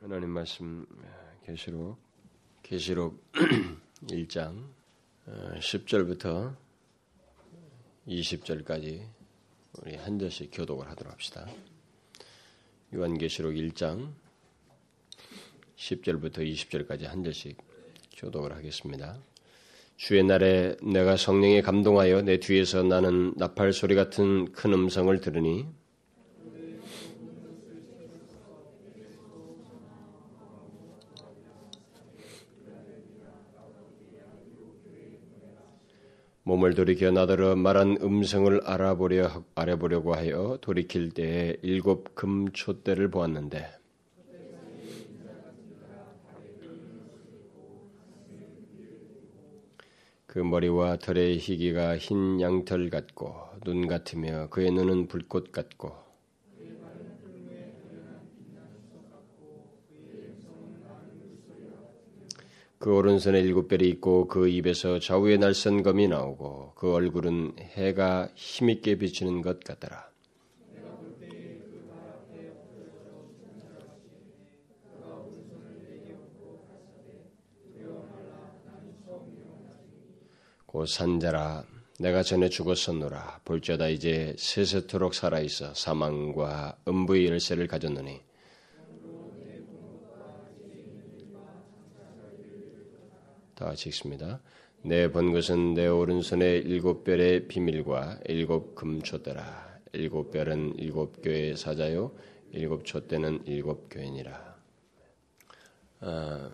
하나님 말씀 계시록 계시록 1장 10절부터 어, 20절까지 우리 한 절씩 교독을 하도록 합시다. 요한계시록 1장 10절부터 20절까지 한 절씩 교독을 하겠습니다. 주의 날에 내가 성령에 감동하여 내 뒤에서 나는 나팔 소리 같은 큰 음성을 들으니 몸을 돌이켜 나더러 말한 음성을 알아보려 알아보려고 하여 돌이킬 때에 일곱 금촛대를 보았는데. 그 머리와 털의 희기가 흰 양털 같고 눈 같으며 그의 눈은 불꽃 같고 그 오른손에 일곱 별이 있고 그 입에서 좌우에 날선 검이 나오고 그 얼굴은 해가 힘있게 비치는 것 같더라. 곧 산자라 내가 전에 죽었었노라 볼지어다 이제 세세토록 살아있어 사망과 음부의 열쇠를 가졌노니 다 같이 읽습니다. 내본 것은 내 오른손에 일곱 별의 비밀과 일곱 금초대라. 일곱 별은 일곱 교회의 사자요, 일곱 촛대는 일곱 교회니라. 어,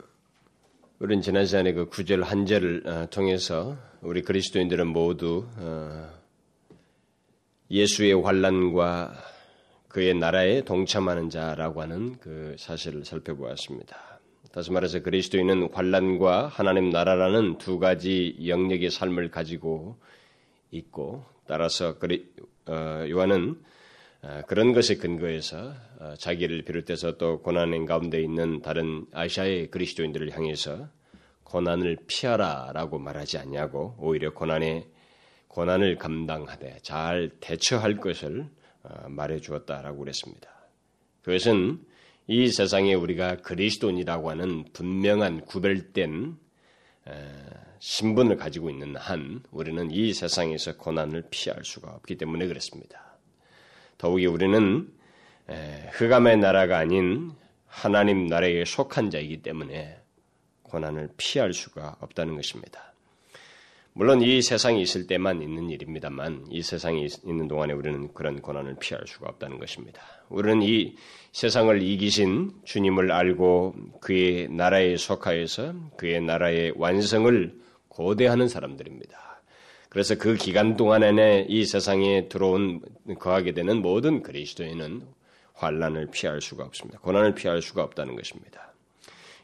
우리는 지난 시간에 그 구절 한 절을 어, 통해서 우리 그리스도인들은 모두 어, 예수의 환란과 그의 나라에 동참하는 자라고 하는 그 사실을 살펴보았습니다. 다시 말해서 그리스도인은 환란과 하나님 나라라는 두 가지 영역의 삶을 가지고 있고 따라서 그리, 어, 요한은 어, 그런 것에 근거해서 어, 자기를 비롯해서 또 고난의 가운데 있는 다른 아시아의 그리스도인들을 향해서 고난을 피하라라고 말하지 않냐고 오히려 고난의 고난을 감당하되 잘 대처할 것을 어, 말해 주었다라고 그랬습니다. 그것은 이 세상에 우리가 그리스도인이라고 하는 분명한 구별된 신분을 가지고 있는 한 우리는 이 세상에서 고난을 피할 수가 없기 때문에 그렇습니다. 더욱이 우리는 흑암의 나라가 아닌 하나님 나라에 속한 자이기 때문에 고난을 피할 수가 없다는 것입니다. 물론 이 세상에 있을 때만 있는 일입니다만 이 세상에 있는 동안에 우리는 그런 고난을 피할 수가 없다는 것입니다. 우리는 이 세상을 이기신 주님을 알고 그의 나라에 속하여서 그의 나라의 완성을 고대하는 사람들입니다. 그래서 그 기간 동안에 이 세상에 들어온 거하게 되는 모든 그리스도인은 환란을 피할 수가 없습니다. 고난을 피할 수가 없다는 것입니다.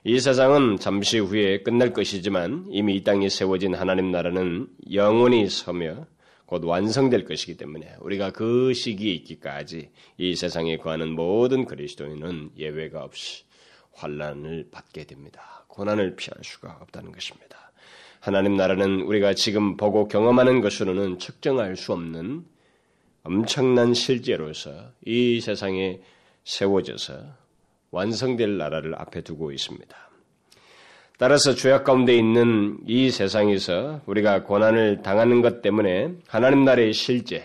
이 세상은 잠시 후에 끝날 것이지만 이미 이 땅에 세워진 하나님 나라는 영원히 서며 곧 완성될 것이기 때문에 우리가 그 시기에 있기까지 이 세상에 거하는 모든 그리스도인은 예외가 없이 환란을 받게 됩니다. 고난을 피할 수가 없다는 것입니다. 하나님 나라는 우리가 지금 보고 경험하는 것으로는 측정할 수 없는 엄청난 실제로서 이 세상에 세워져서 완성될 나라를 앞에 두고 있습니다. 따라서 죄악 가운데 있는 이 세상에서 우리가 고난을 당하는 것 때문에 하나님 나라의 실제,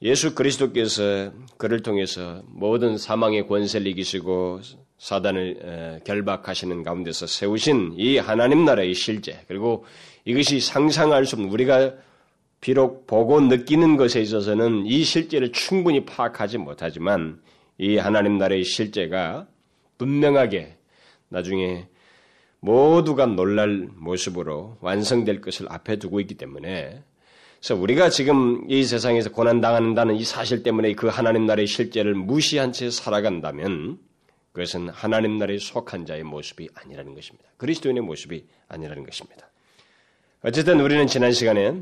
예수 그리스도께서 그를 통해서 모든 사망의 권세를 이기시고 사단을 결박하시는 가운데서 세우신 이 하나님 나라의 실제, 그리고 이것이 상상할 수 없는 우리가 비록 보고 느끼는 것에 있어서는 이 실제를 충분히 파악하지 못하지만 이 하나님 나라의 실제가 분명하게 나중에 모두가 놀랄 모습으로 완성될 것을 앞에 두고 있기 때문에 그래서 우리가 지금 이 세상에서 고난당한다는 이 사실 때문에 그 하나님 나라의 실제를 무시한 채 살아간다면 그것은 하나님 나라에 속한 자의 모습이 아니라는 것입니다. 그리스도인의 모습이 아니라는 것입니다. 어쨌든 우리는 지난 시간에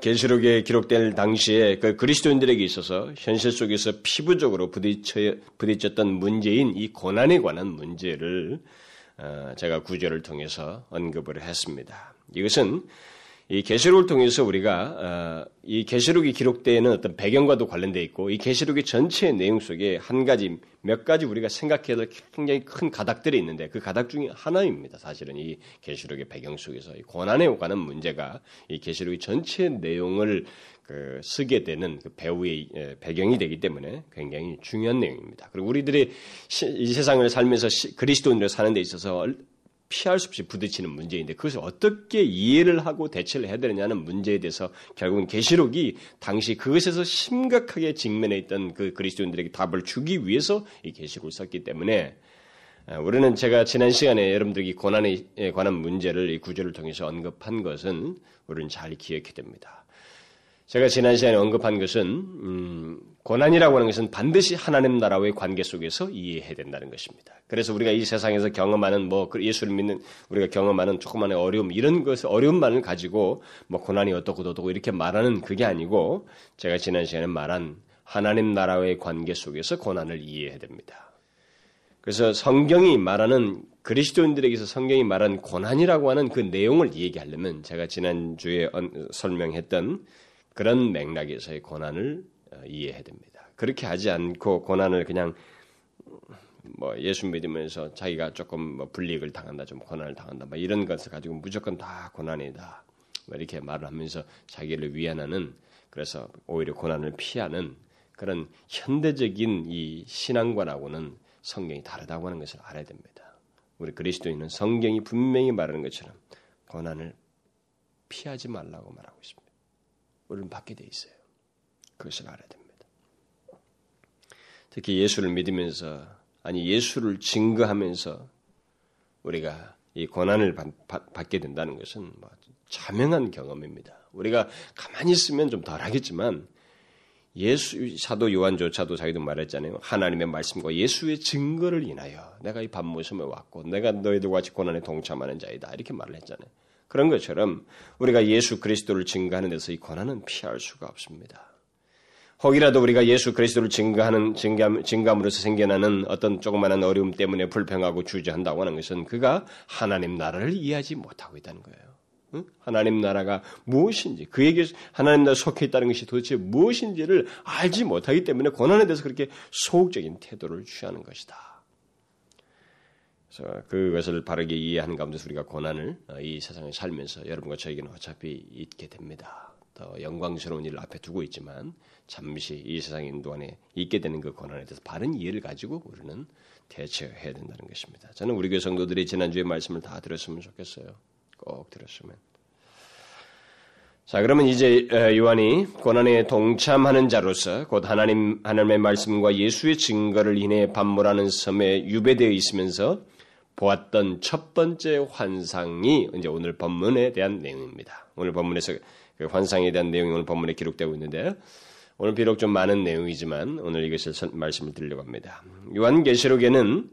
계시록에 기록될 당시에 그 그리스도인들에게 있어서 현실 속에서 피부적으로 부딪혀, 부딪혔던 문제인 이 고난에 관한 문제를 어, 제가 구절을 통해서 언급을 했습니다. 이것은 이 계시록을 통해서 우리가 어, 이 계시록이 기록되는 어떤 배경과도 관련돼 있고 이 계시록의 전체 내용 속에 한 가지 몇 가지 우리가 생각해도 굉장히 큰 가닥들이 있는데 그 가닥 중에 하나입니다. 사실은 이 계시록의 배경 속에서 이 고난에 관한 문제가 이 계시록의 전체 내용을 그 쓰게 되는 그 배우의 예, 배경이 되기 때문에 굉장히 중요한 내용입니다. 그리고 우리들이 이 세상을 살면서 그리스도인으로 사는 데 있어서 피할 수 없이 부딪히는 문제인데 그것을 어떻게 이해를 하고 대처를 해야 되느냐는 문제에 대해서 결국은 계시록이 당시 그것에서 심각하게 직면해 있던 그 그리스도인들에게 답을 주기 위해서 이 계시록을 썼기 때문에 아, 우리는 제가 지난 시간에 여러분들이 고난에 관한 문제를 이 구절을 통해서 언급한 것은 우리는 잘 기억해야 됩니다. 제가 지난 시간에 언급한 것은 음, 고난이라고 하는 것은 반드시 하나님 나라와의 관계 속에서 이해해야 된다는 것입니다. 그래서 우리가 이 세상에서 경험하는 뭐그 예수를 믿는 우리가 경험하는 조그마한 어려움 이런 것을 어려움만을 가지고 뭐 고난이 어떻고 어떻고 이렇게 말하는 그게 아니고 제가 지난 시간에 말한 하나님 나라와의 관계 속에서 고난을 이해해야 됩니다. 그래서 성경이 말하는 그리스도인들에게서 성경이 말하는 고난이라고 하는 그 내용을 얘기하려면 제가 지난주에 설명했던 그런 맥락에서의 고난을 어, 이해해야 됩니다. 그렇게 하지 않고 고난을 그냥 뭐 예수 믿으면서 자기가 조금 뭐 불이익을 당한다, 좀 고난을 당한다, 뭐 이런 것을 가지고 무조건 다 고난이다, 뭐 이렇게 말을 하면서 자기를 위안하는 그래서 오히려 고난을 피하는 그런 현대적인 이 신앙관하고는 성경이 다르다고 하는 것을 알아야 됩니다. 우리 그리스도인은 성경이 분명히 말하는 것처럼 고난을 피하지 말라고 말하고 있습니다. 우리는 받게 돼 있어요. 그것을 알아야 됩니다. 특히 예수를 믿으면서 아니 예수를 증거하면서 우리가 이 고난을 받, 게 된다는 것은 뭐 자명한 경험입니다. 우리가 가만히 있으면 좀 덜하겠지만 예수 사도 요한조차도 자기도 말했잖아요. 하나님의 말씀과 예수의 증거를 인하여 내가 이 밤모섬에 왔고 내가 너희들과 같이 고난에 동참하는 자이다 이렇게 말을 했잖아요. 그런 것처럼 우리가 예수 그리스도를 증거하는 데서 이 고난은 피할 수가 없습니다. 혹이라도 우리가 예수 그리스도를 증거하는 증감, 증감으로서 생겨나는 어떤 조그마한 어려움 때문에 불평하고 주저한다고 하는 것은 그가 하나님 나라를 이해하지 못하고 있다는 거예요. 응? 하나님 나라가 무엇인지 그에게 하나님 나라 속해 있다는 것이 도대체 무엇인지를 알지 못하기 때문에 고난에 대해서 그렇게 소극적인 태도를 취하는 것이다. 그래서 그것을 바르게 이해하는 가운데서 우리가 고난을 어, 이 세상에 살면서 여러분과 저에게는 어차피 있게 됩니다. 더 영광스러운 일을 앞에 두고 있지만 잠시 이 세상의 인도 안에 있게 되는 그 고난에 대해서 바른 이해를 가지고 우리는 대처해야 된다는 것입니다. 저는 우리 교회 성도들이 지난주에 말씀을 다 들었으면 좋겠어요. 꼭 들었으면. 자, 그러면 이제 요한이 고난에 동참하는 자로서 곧 하나님 하나님의 말씀과 예수의 증거를 인해 반모라는 섬에 유배되어 있으면서 보았던 첫 번째 환상이 이제 오늘 본문에 대한 내용입니다. 오늘 본문에서 그 환상에 대한 내용이 오늘 본문에 기록되고 있는데 오늘 비록 좀 많은 내용이지만 오늘 이것을 말씀을 드리려고 합니다. 요한계시록에는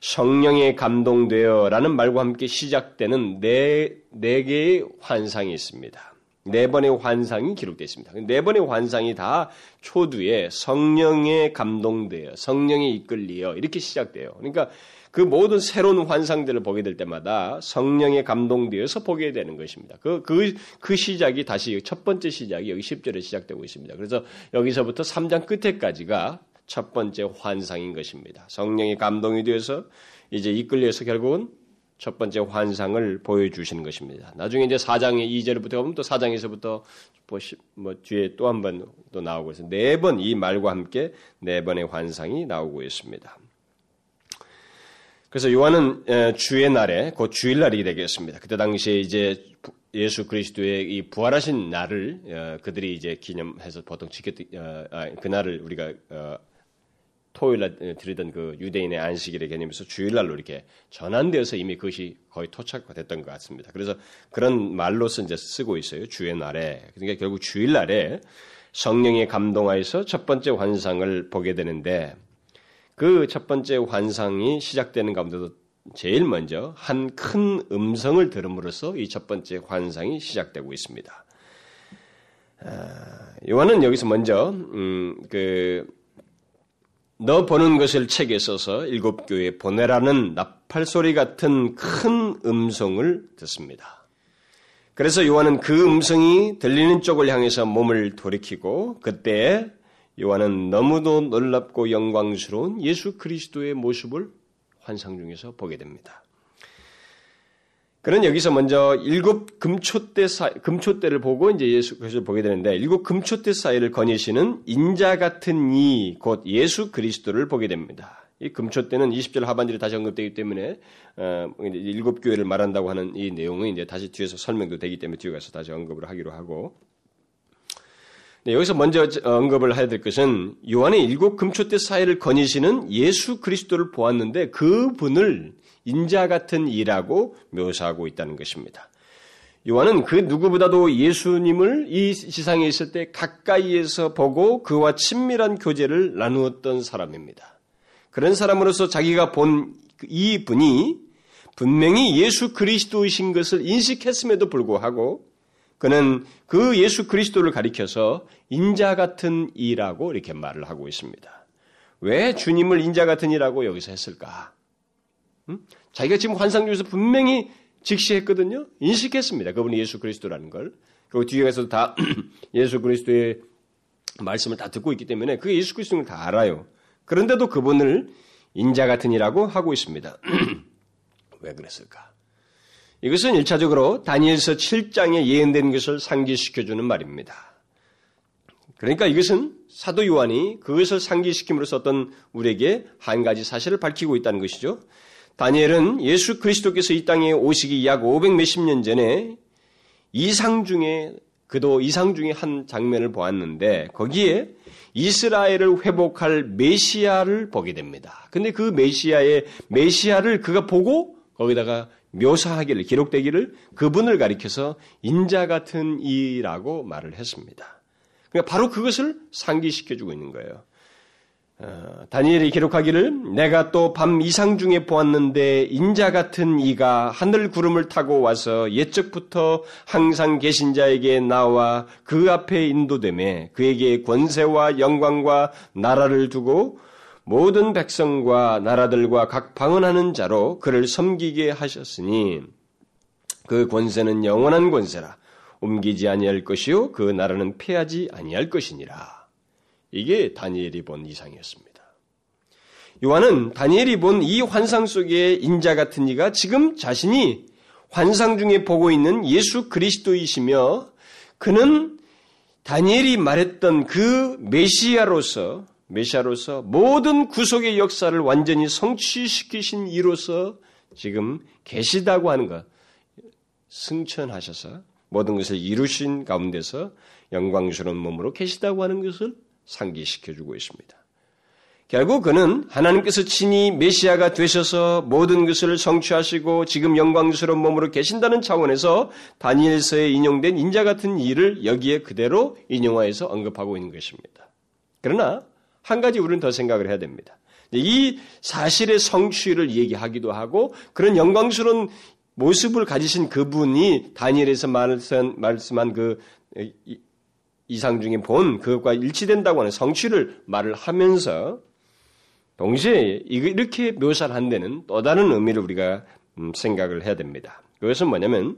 성령에 감동되어라는 말과 함께 시작되는 네, 네 개의 환상이 있습니다. 네 번의 환상이 기록되어 있습니다. 네 번의 환상이 다 초두에 성령에 감동되어, 성령에 이끌리어 이렇게 시작돼요. 그러니까 그 모든 새로운 환상들을 보게 될 때마다 성령에 감동되어서 보게 되는 것입니다. 그, 그, 그 시작이 다시 첫 번째 시작이 여기 10절에 시작되고 있습니다. 그래서 여기서부터 3장 끝에까지가 첫 번째 환상인 것입니다. 성령이 감동이 되어서 이제 이끌려서 결국은 첫 번째 환상을 보여주시는 것입니다. 나중에 이제 4장의 2절부터 가면 또 4장에서부터 보시, 뭐 뒤에 또 한 번 또 나오고 있어요. 네 번 이 말과 함께 네 번의 환상이 나오고 있습니다. 그래서 요한은 주의 날에 곧 주일날이 되겠습니다. 그때 당시에 이제 예수 그리스도의 이 부활하신 날을 어, 그들이 이제 기념해서 보통 지켰 어, 아, 그 날을 우리가 어, 토요일날 드리던 그 유대인의 안식일의 개념에서 주일날로 이렇게 전환되어서 이미 그것이 거의 토착화됐던 것 같습니다. 그래서 그런 말로서 이제 쓰고 있어요. 주의 날에 그러니까 결국 주일날에 성령의 감동하여서 첫 번째 환상을 보게 되는데 그 첫 번째 환상이 시작되는 가운데도 제일 먼저 한 큰 음성을 들음으로써 이 첫 번째 환상이 시작되고 있습니다. 아, 요한은 여기서 먼저 음, 그, 너 보는 것을 책에 써서 일곱 교회에 보내라는 나팔 소리 같은 큰 음성을 듣습니다. 그래서 요한은 그 음성이 들리는 쪽을 향해서 몸을 돌이키고 그때 요한은 너무도 놀랍고 영광스러운 예수 그리스도의 모습을 환상 중에서 보게 됩니다. 그는 여기서 먼저 일곱 금초대 사 금초대를 보고 이제 예수 그리스도를 보게 되는데 일곱 금초대 사이를 거니시는 인자 같은 이 곧 예수 그리스도를 보게 됩니다. 이 금초대는 20절 하반절에 다시 언급되기 때문에 어, 일곱 교회를 말한다고 하는 이 내용은 이제 다시 뒤에서 설명도 되기 때문에 뒤에 가서 다시 언급을 하기로 하고 네, 여기서 먼저 언급을 해야 될 것은 요한의 일곱 금초대 사이를 거니시는 예수 그리스도를 보았는데 그 분을 인자 같은 이라고 묘사하고 있다는 것입니다. 요한은 그 누구보다도 예수님을 이 지상에 있을 때 가까이에서 보고 그와 친밀한 교제를 나누었던 사람입니다. 그런 사람으로서 자기가 본 이 분이 분명히 예수 그리스도이신 것을 인식했음에도 불구하고 그는 그 예수 그리스도를 가리켜서 인자 같은 이라고 이렇게 말을 하고 있습니다. 왜 주님을 인자 같은 이라고 여기서 했을까? 음? 자기가 지금 환상 중에서 분명히 직시했거든요. 인식했습니다. 그분이 예수 그리스도라는 걸. 그리고 뒤에 가서도 다 예수 그리스도의 말씀을 다 듣고 있기 때문에 그 예수 그리스도를 다 알아요. 그런데도 그분을 인자 같은 이라고 하고 있습니다. 왜 그랬을까? 이것은 일차적으로 다니엘서 7장에 예언된 것을 상기시켜주는 말입니다. 그러니까 이것은 사도 요한이 그것을 상기시킴으로써 어떤 우리에게 한 가지 사실을 밝히고 있다는 것이죠. 다니엘은 예수 그리스도께서 이 땅에 오시기 약 500 몇십 년 전에 이상 중에 그도 이상 중에 한 장면을 보았는데 거기에 이스라엘을 회복할 메시아를 보게 됩니다. 근데 그 메시아의 메시아를 그가 보고 거기다가 묘사하기를 기록되기를 그분을 가리켜서 인자 같은 이라고 말을 했습니다. 그러니까 바로 그것을 상기시켜 주고 있는 거예요. 어, 다니엘이 기록하기를 내가 또 밤 이상 중에 보았는데 인자 같은 이가 하늘 구름을 타고 와서 옛적부터 항상 계신 자에게 나와 그 앞에 인도됨에 그에게 권세와 영광과 나라를 두고 모든 백성과 나라들과 각 방언하는 자로 그를 섬기게 하셨으니 그 권세는 영원한 권세라 옮기지 아니할 것이요 그 나라는 패하지 아니할 것이니라. 이게 다니엘이 본 이상이었습니다. 요한은 다니엘이 본 이 환상 속의 인자 같은 이가 지금 자신이 환상 중에 보고 있는 예수 그리스도이시며 그는 다니엘이 말했던 그 메시아로서 메시아로서 모든 구속의 역사를 완전히 성취시키신 이로서 지금 계시다고 하는 것, 승천하셔서 모든 것을 이루신 가운데서 영광스러운 몸으로 계시다고 하는 것을 상기시켜 주고 있습니다. 결국 그는 하나님께서 친히 메시아가 되셔서 모든 것을 성취하시고 지금 영광스러운 몸으로 계신다는 차원에서 다니엘서에 인용된 인자 같은 일을 여기에 그대로 인용하여서 언급하고 있는 것입니다. 그러나 한 가지 우리는 더 생각을 해야 됩니다. 이 사실의 성취를 얘기하기도 하고 그런 영광스러운 모습을 가지신 그분이 다니엘에서 말씀한 그 이상 중에 본 그것과 일치된다고 하는 성취를 말을 하면서 동시에 이렇게 묘사를 한 데는 또 다른 의미를 우리가 음, 생각을 해야 됩니다. 그것은 뭐냐면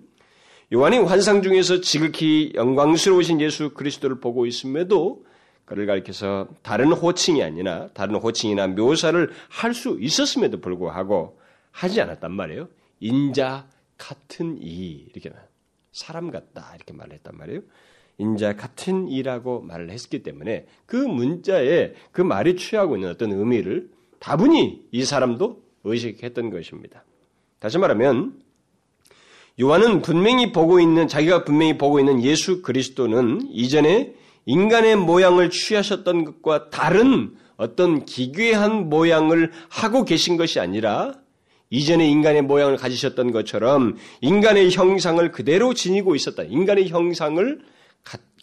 요한이 환상 중에서 지극히 영광스러우신 예수 그리스도를 보고 있음에도 그를 가리켜서 다른 호칭이 아니라 다른 호칭이나 묘사를 할 수 있었음에도 불구하고 하지 않았단 말이에요. 인자 같은 이 이렇게 사람 같다 이렇게 말을 했단 말이에요. 인자 같은 이라고 말을 했기 때문에 그 문자에 그 말이 취하고 있는 어떤 의미를 다분히 이 사람도 의식했던 것입니다. 다시 말하면 요한은 분명히 보고 있는 자기가 분명히 보고 있는 예수 그리스도는 이전에 인간의 모양을 취하셨던 것과 다른 어떤 기괴한 모양을 하고 계신 것이 아니라 이전에 인간의 모양을 가지셨던 것처럼 인간의 형상을 그대로 지니고 있었다. 인간의 형상을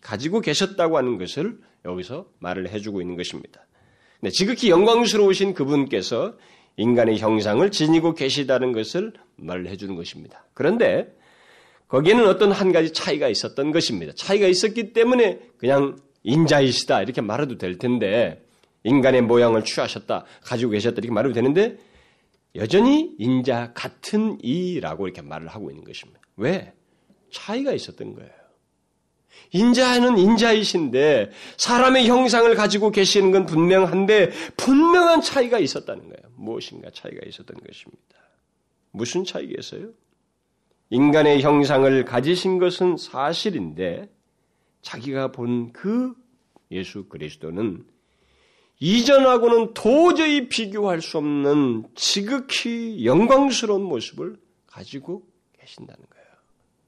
가, 지고 계셨다고 하는 것을 여기서 말을 해주고 있는 것입니다. 네, 지극히 영광스러우신 그분께서 인간의 형상을 지니고 계시다는 것을 말을 해주는 것입니다. 그런데 거기에는 어떤 한 가지 차이가 있었던 것입니다. 차이가 있었기 때문에 그냥 인자이시다 이렇게 말해도 될 텐데 인간의 모양을 취하셨다 가지고 계셨다 이렇게 말해도 되는데 여전히 인자 같은 이라고 이렇게 말을 하고 있는 것입니다. 왜? 차이가 있었던 거예요. 인자는 인자이신데 사람의 형상을 가지고 계시는 건 분명한데 분명한 차이가 있었다는 거예요. 무엇인가 차이가 있었던 것입니다. 무슨 차이겠어요? 인간의 형상을 가지신 것은 사실인데 자기가 본 그 예수 그리스도는 이전하고는 도저히 비교할 수 없는 지극히 영광스러운 모습을 가지고 계신다는 거예요.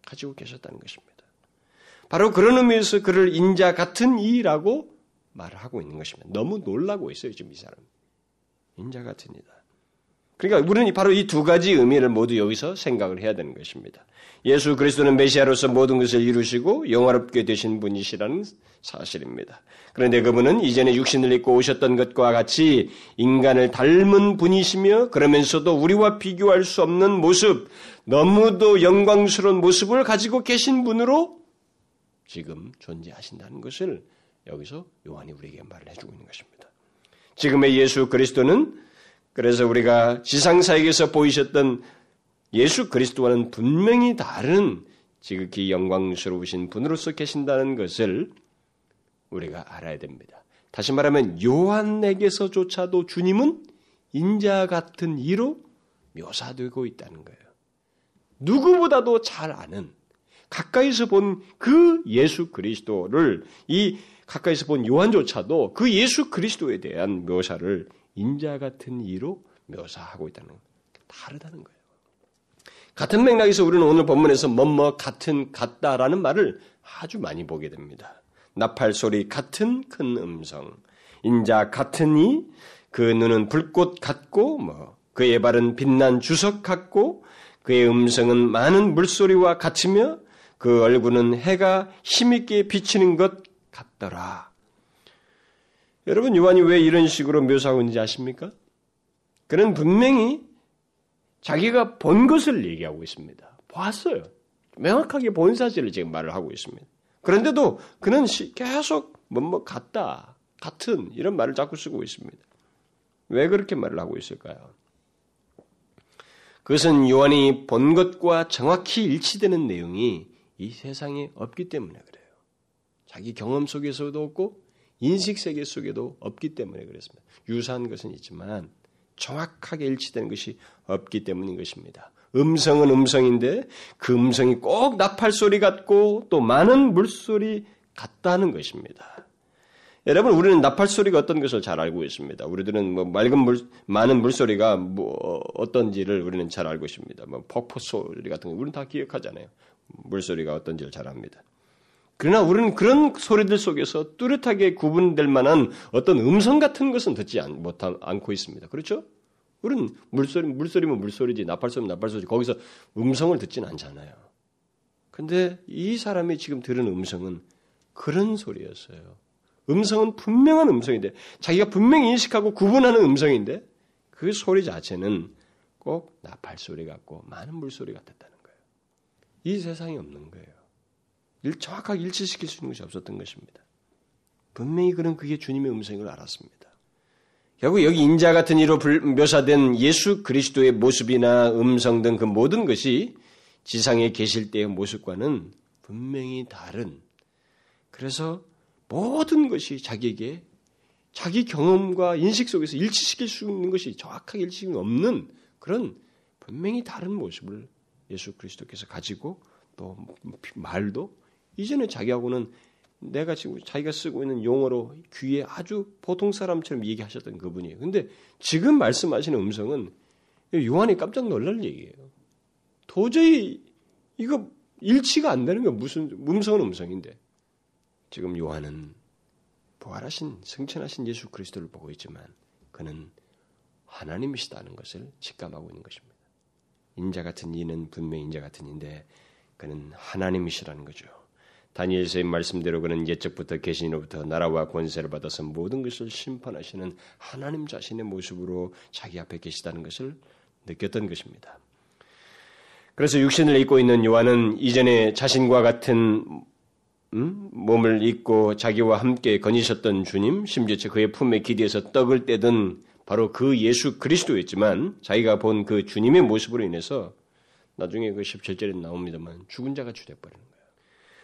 가지고 계셨다는 것입니다. 바로 그런 의미에서 그를 인자 같은 이라고 말을 하고 있는 것입니다. 너무 놀라고 있어요, 지금 이 사람. 인자 같은 이다. 그러니까 우리는 바로 이 두 가지 의미를 모두 여기서 생각을 해야 되는 것입니다. 예수 그리스도는 메시아로서 모든 것을 이루시고 영화롭게 되신 분이시라는 사실입니다. 그런데 그분은 이전에 육신을 입고 오셨던 것과 같이 인간을 닮은 분이시며 그러면서도 우리와 비교할 수 없는 모습, 너무도 영광스러운 모습을 가지고 계신 분으로 지금 존재하신다는 것을 여기서 요한이 우리에게 말을 해주고 있는 것입니다. 지금의 예수 그리스도는 그래서 우리가 지상사에게서 보이셨던 예수 그리스도와는 분명히 다른 지극히 영광스러우신 분으로서 계신다는 것을 우리가 알아야 됩니다. 다시 말하면 요한에게서조차도 주님은 인자 같은 이로 묘사되고 있다는 거예요. 누구보다도 잘 아는 가까이서 본 그 예수 그리스도를 이 가까이서 본 요한조차도 그 예수 그리스도에 대한 묘사를 인자 같은 이로 묘사하고 있다는 거 다르다는 거예요. 같은 맥락에서 우리는 오늘 본문에서 뭐뭐 같은 같다라는 말을 아주 많이 보게 됩니다. 나팔 소리 같은 큰 음성, 인자 같은 이, 그 눈은 불꽃 같고 뭐 그의 발은 빛난 주석 같고 그의 음성은 많은 물소리와 같으며 그 얼굴은 해가 힘있게 비치는 것 같더라. 여러분 요한이 왜 이런 식으로 묘사하고 있는지 아십니까? 그는 분명히 자기가 본 것을 얘기하고 있습니다. 봤어요. 명확하게 본 사실을 지금 말을 하고 있습니다. 그런데도 그는 계속 뭐뭐 같다, 같은 이런 말을 자꾸 쓰고 있습니다. 왜 그렇게 말을 하고 있을까요? 그것은 요한이 본 것과 정확히 일치되는 내용이 이 세상에 없기 때문에 그래요. 자기 경험 속에서도 없고 인식 세계 속에도 없기 때문에 그렇습니다. 유사한 것은 있지만 정확하게 일치되는 것이 없기 때문인 것입니다. 음성은 음성인데 그 음성이 꼭 나팔 소리 같고 또 많은 물소리 같다는 것입니다. 여러분 우리는 나팔 소리가 어떤 것을 잘 알고 있습니다. 우리들은 뭐 맑은 물 많은 물소리가 뭐 어떤지를 우리는 잘 알고 있습니다. 뭐 폭포 소리 같은 거 우리는 다 기억하잖아요. 물소리가 어떤지를 잘 압니다. 그러나 우리는 그런 소리들 속에서 뚜렷하게 구분될 만한 어떤 음성 같은 것은 듣지 않, 못 않고 있습니다. 그렇죠? 우리는 물소리, 물소리면 물소리지, 나팔소리면 나팔소리지, 거기서 음성을 듣지는 않잖아요. 근데 이 사람이 지금 들은 음성은 그런 소리였어요. 음성은 분명한 음성인데, 자기가 분명히 인식하고 구분하는 음성인데, 그 소리 자체는 꼭 나팔소리 같고 많은 물소리 같았다는 거예요. 이 세상에 없는 거예요. 정확하게 일치시킬 수 있는 것이 없었던 것입니다. 분명히 그는 그게 주님의 음성을 알았습니다. 결국 여기 인자 같은 이로 묘사된 예수 그리스도의 모습이나 음성 등 그 모든 것이 지상에 계실 때의 모습과는 분명히 다른 그래서 모든 것이 자기에게 자기 경험과 인식 속에서 일치시킬 수 있는 것이 정확하게 일치가 없는 그런 분명히 다른 모습을 예수 그리스도께서 가지고 또 말도 이전에 자기하고는 내가 지금 자기가 쓰고 있는 용어로 귀에 아주 보통 사람처럼 얘기하셨던 그분이에요. 근데 지금 말씀하시는 음성은 요한이 깜짝 놀랄 얘기예요. 도저히 이거 일치가 안 되는 거 무슨 음성은 음성인데 지금 요한은 부활하신 승천하신 예수 그리스도를 보고 있지만 그는 하나님이시다는 것을 직감하고 있는 것입니다. 인자 같은 이는 분명 인자 같은 인데 그는 하나님이시라는 거죠. 다니엘서의 말씀대로 그는 옛적부터 계신으로부터 나라와 권세를 받아서 모든 것을 심판하시는 하나님 자신의 모습으로 자기 앞에 계시다는 것을 느꼈던 것입니다. 그래서 육신을 입고 있는 요한은 이전에 자신과 같은 음? 몸을 입고 자기와 함께 거니셨던 주님, 심지어 그의 품에 기대서 떡을 떼던 바로 그 예수 그리스도였지만 자기가 본 그 주님의 모습으로 인해서 나중에 그 17절에 나옵니다만 죽은 자가 거예요.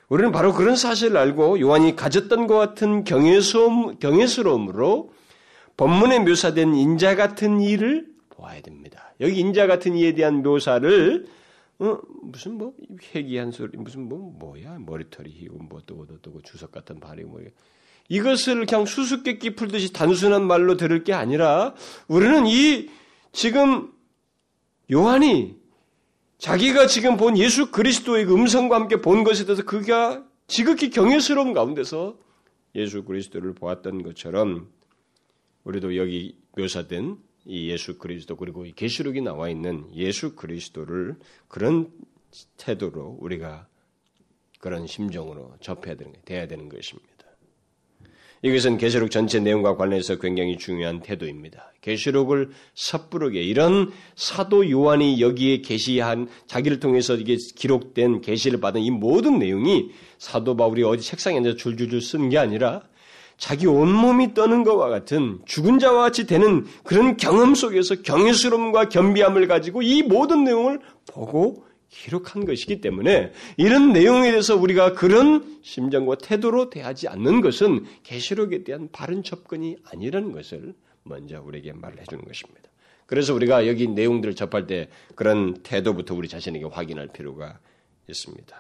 우리는 바로 그런 사실을 알고 요한이 가졌던 것 같은 경외스러움, 경외스러움으로 본문에 묘사된 인자 같은 일을 보아야 됩니다. 여기 인자 같은 이에 대한 묘사를 어, 무슨 뭐 회귀한 소리 무슨 뭐 뭐야 머리털이 희고 뭐 뜨고 주석 같은 발이 뭐 이것을 그냥 수수께끼 풀듯이 단순한 말로 들을 게 아니라 우리는 이 지금 요한이 자기가 지금 본 예수 그리스도의 그 음성과 함께 본 것에 대해서 그가 지극히 경외스러운 가운데서 예수 그리스도를 보았던 것처럼 우리도 여기 묘사된 이 예수 그리스도 그리고 이 계시록이 나와 있는 예수 그리스도를 그런 태도로 우리가 그런 심정으로 접해야 되는 게 돼야 되는 것입니다. 이것은 계시록 전체 내용과 관련해서 굉장히 중요한 태도입니다. 계시록을 섣부르게 이런 사도 요한이 여기에 계시한 자기를 통해서 이게 기록된 계시를 받은 이 모든 내용이 사도 바울이 어디 책상에 앉아 줄줄줄 쓴 게 아니라 자기 온몸이 떠는 것과 같은 죽은 자와 같이 되는 그런 경험 속에서 경외스러움과 겸비함을 가지고 이 모든 내용을 보고 기록한 것이기 때문에 이런 내용에 대해서 우리가 그런 심정과 태도로 대하지 않는 것은 계시록에 대한 바른 접근이 아니라는 것을 먼저 우리에게 말해 주는 것입니다. 그래서 우리가 여기 내용들을 접할 때 그런 태도부터 우리 자신에게 확인할 필요가 있습니다.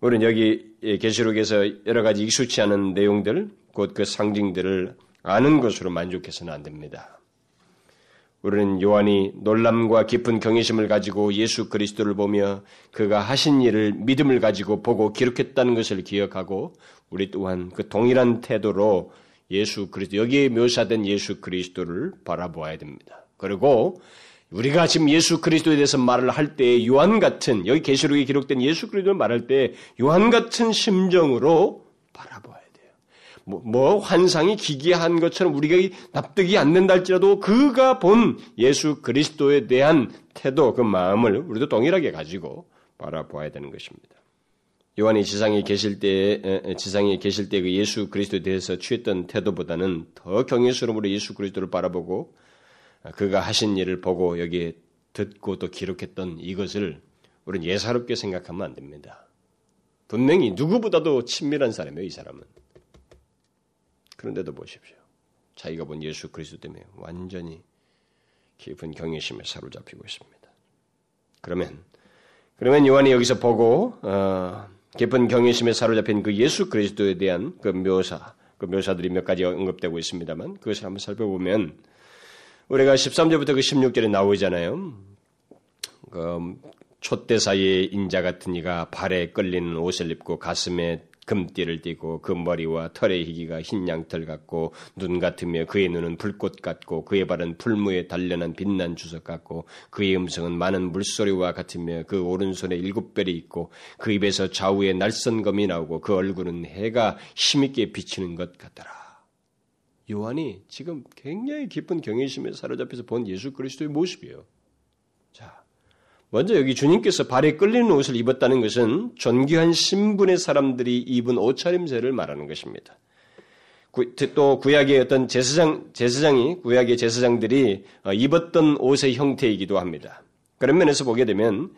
우리는 여기 계시록에서 여러 가지 익숙치 않은 내용들, 곧 그 상징들을 아는 것으로 만족해서는 안 됩니다. 우리는 요한이 놀람과 깊은 경외심을 가지고 예수 그리스도를 보며 그가 하신 일을 믿음을 가지고 보고 기록했다는 것을 기억하고 우리 또한 그 동일한 태도로 예수 그리스도 여기에 묘사된 예수 그리스도를 바라보아야 됩니다. 그리고 우리가 지금 예수 그리스도에 대해서 말을 할 때 요한 같은 여기 계시록에 기록된 예수 그리스도를 말할 때 요한 같은 심정으로 바라보아야 돼요. 뭐, 뭐 환상이 기괴한 것처럼 우리가 납득이 안 된다 할지라도 그가 본 예수 그리스도에 대한 태도 그 마음을 우리도 동일하게 가지고 바라보아야 되는 것입니다. 요한이 지상에 계실 때 지상에 계실 때 그 예수 그리스도에 대해서 취했던 태도보다는 더 경외스러움으로 예수 그리스도를 바라보고 그가 하신 일을 보고 여기에 듣고 또 기록했던 이것을 우리는 예사롭게 생각하면 안 됩니다. 분명히 누구보다도 친밀한 사람이에요, 이 사람은. 그런데도 보십시오. 자기가 본 예수 그리스도 때문에 완전히 깊은 경외심에 사로잡히고 있습니다. 그러면 그러면 요한이 여기서 보고 어, 깊은 경외심에 사로잡힌 그 예수 그리스도에 대한 그 묘사, 그 묘사들이 몇 가지 언급되고 있습니다만 그것을 한번 살펴보면 우리가 13절부터 그 16절에 나오잖아요. 그 촛대 사이에 인자 같은 이가 발에 끌리는 옷을 입고 가슴에 금띠를 띠고 그 머리와 털의 희기가 흰 양털 같고 눈 같으며 그의 눈은 불꽃 같고 그의 발은 풀무에 단련한 빛난 주석 같고 그의 음성은 많은 물소리와 같으며 그 오른손에 일곱 별이 있고 그 입에서 좌우에 날선검이 나오고 그 얼굴은 해가 힘있게 비치는 것 같더라. 요한이 지금 굉장히 깊은 경외심에 사로잡혀서 본 예수 그리스도의 모습이에요. 자, 먼저 여기 주님께서 발에 끌리는 옷을 입었다는 것은 존귀한 신분의 사람들이 입은 옷차림새를 말하는 것입니다. 구, 또 구약의 어떤 제사장 제사장이 구약의 제사장들이 어, 입었던 옷의 형태이기도 합니다. 그런 면에서 보게 되면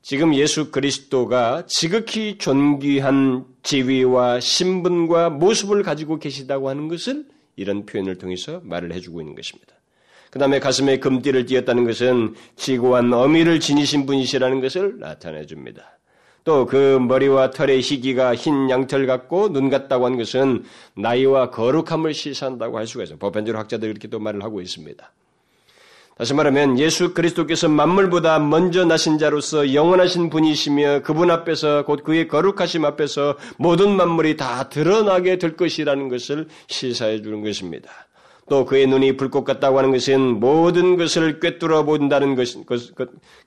지금 예수 그리스도가 지극히 존귀한 지위와 신분과 모습을 가지고 계시다고 하는 것을 이런 표현을 통해서 말을 해주고 있는 것입니다. 그 다음에 가슴에 금띠를 띄었다는 것은 지고한 어미를 지니신 분이시라는 것을 나타내 줍니다. 또 그 머리와 털의 희기가 흰 양털 같고 눈 같다고 한 것은 나이와 거룩함을 시사한다고 할 수가 있어요. 보편적으로 학자들이 이렇게 또 말을 하고 있습니다. 다시 말하면 예수 그리스도께서 만물보다 먼저 나신 자로서 영원하신 분이시며 그분 앞에서 곧 그의 거룩하심 앞에서 모든 만물이 다 드러나게 될 것이라는 것을 시사해 주는 것입니다. 또 그의 눈이 불꽃 같다고 하는 것은 모든 것을 꿰뚫어 본다는 것,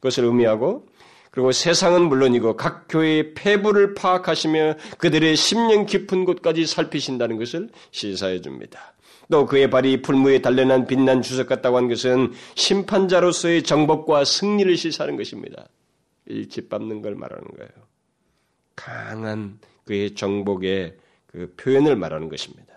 것을 의미하고 그리고 세상은 물론이고 각 교회의 폐부를 파악하시며 그들의 심령 깊은 곳까지 살피신다는 것을 시사해 줍니다. 또 그의 발이 풀무에 단련한 빛난 주석 같다고 한 것은 심판자로서의 정복과 승리를 시사하는 것입니다. 일치밟는 걸 말하는 거예요. 강한 그의 정복의 그 표현을 말하는 것입니다.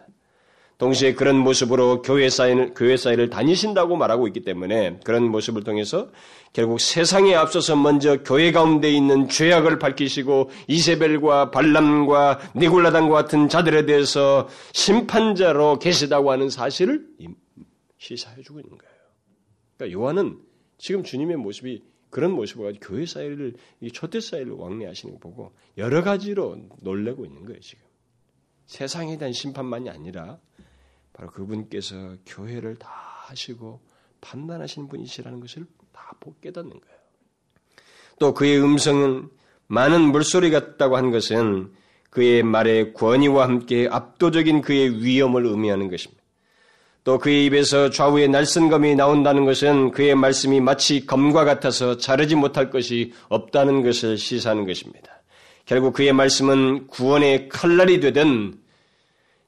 동시에 그런 모습으로 교회 사이를, 교회 사이를 다니신다고 말하고 있기 때문에 그런 모습을 통해서 결국 세상에 앞서서 먼저 교회 가운데 있는 죄악을 밝히시고 이세벨과 발람과 니골라단과 같은 자들에 대해서 심판자로 계시다고 하는 사실을 시사해 주고 있는 거예요. 그러니까 요한은 지금 주님의 모습이 그런 모습을 가지고 교회 사이를 초대 사이를 왕래하시는 거 보고 여러 가지로 놀래고 있는 거예요 지금 세상에 대한 심판만이 아니라 바로 그분께서 교회를 다 하시고 판단하시는 분이시라는 것을 다 깨닫는 거예요. 또 그의 음성은 많은 물소리 같다고 한 것은 그의 말의 권위와 함께 압도적인 그의 위엄을 의미하는 것입니다. 또 그의 입에서 좌우의 날선검이 나온다는 것은 그의 말씀이 마치 검과 같아서 자르지 못할 것이 없다는 것을 시사하는 것입니다. 결국 그의 말씀은 구원의 칼날이 되든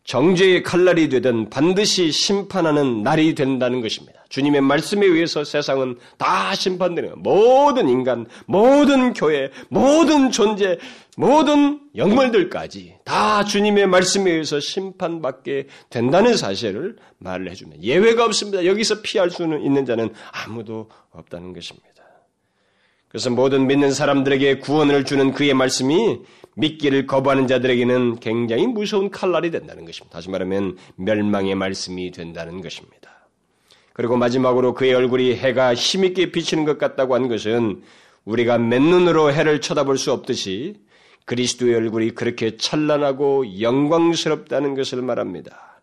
정죄의 칼날이 되든 반드시 심판하는 날이 된다는 것입니다. 주님의 말씀에 의해서 세상은 다 심판되는. 모든 인간, 모든 교회, 모든 존재, 모든 영물들까지 다 주님의 말씀에 의해서 심판받게 된다는 사실을 말을 해주면 예외가 없습니다. 여기서 피할 수는 있는 자는 아무도 없다는 것입니다. 그래서 모든 믿는 사람들에게 구원을 주는 그의 말씀이 믿기를 거부하는 자들에게는 굉장히 무서운 칼날이 된다는 것입니다. 다시 말하면 멸망의 말씀이 된다는 것입니다. 그리고 마지막으로 그의 얼굴이 해가 힘있게 비치는 것 같다고 한 것은 우리가 맨눈으로 해를 쳐다볼 수 없듯이 그리스도의 얼굴이 그렇게 찬란하고 영광스럽다는 것을 말합니다.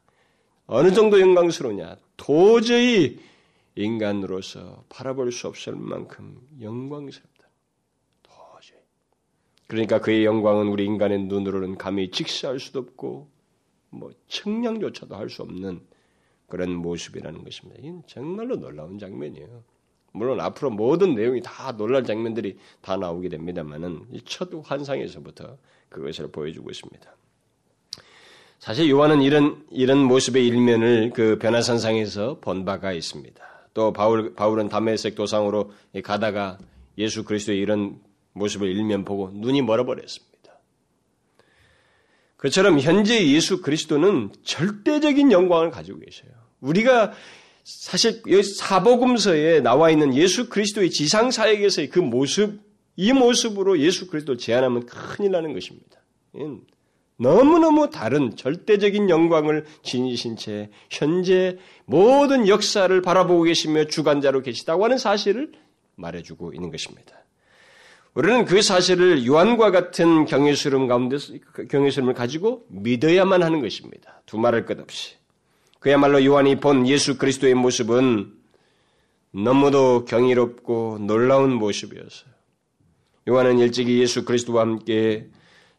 어느 정도 영광스러우냐? 도저히 인간으로서 바라볼 수 없을 만큼 영광스럽다. 도저히. 그러니까 그의 영광은 우리 인간의 눈으로는 감히 직시할 수도 없고 뭐 측량조차도 할 수 없는 그런 모습이라는 것입니다. 이건 정말로 놀라운 장면이에요. 물론 앞으로 모든 내용이 다 놀랄 장면들이 다 나오게 됩니다만은 첫 환상에서부터 그것을 보여주고 있습니다. 사실 요한은 이런 이런 모습의 일면을 그 변화산상에서 본 바가 있습니다. 또 바울 바울은 담메색 도상으로 가다가 예수 그리스도의 이런 모습을 일면 보고 눈이 멀어버렸습니다. 그처럼 현재 예수 그리스도는 절대적인 영광을 가지고 계셔요. 우리가 사실 사복음서에 나와 있는 예수 그리스도의 지상 사역에서의 그 모습, 이 모습으로 예수 그리스도를 제안하면 큰일 나는 것입니다. 너무너무 다른 절대적인 영광을 지니신 채 현재 모든 역사를 바라보고 계시며 주관자로 계시다고 하는 사실을 말해주고 있는 것입니다. 우리는 그 사실을 요한과 같은 경외스러움 가운데 경외스러움을 가지고 믿어야만 하는 것입니다. 두말할 것 없이. 그야말로 요한이 본 예수 그리스도의 모습은 너무도 경이롭고 놀라운 모습이었어요. 요한은 일찍이 예수 그리스도와 함께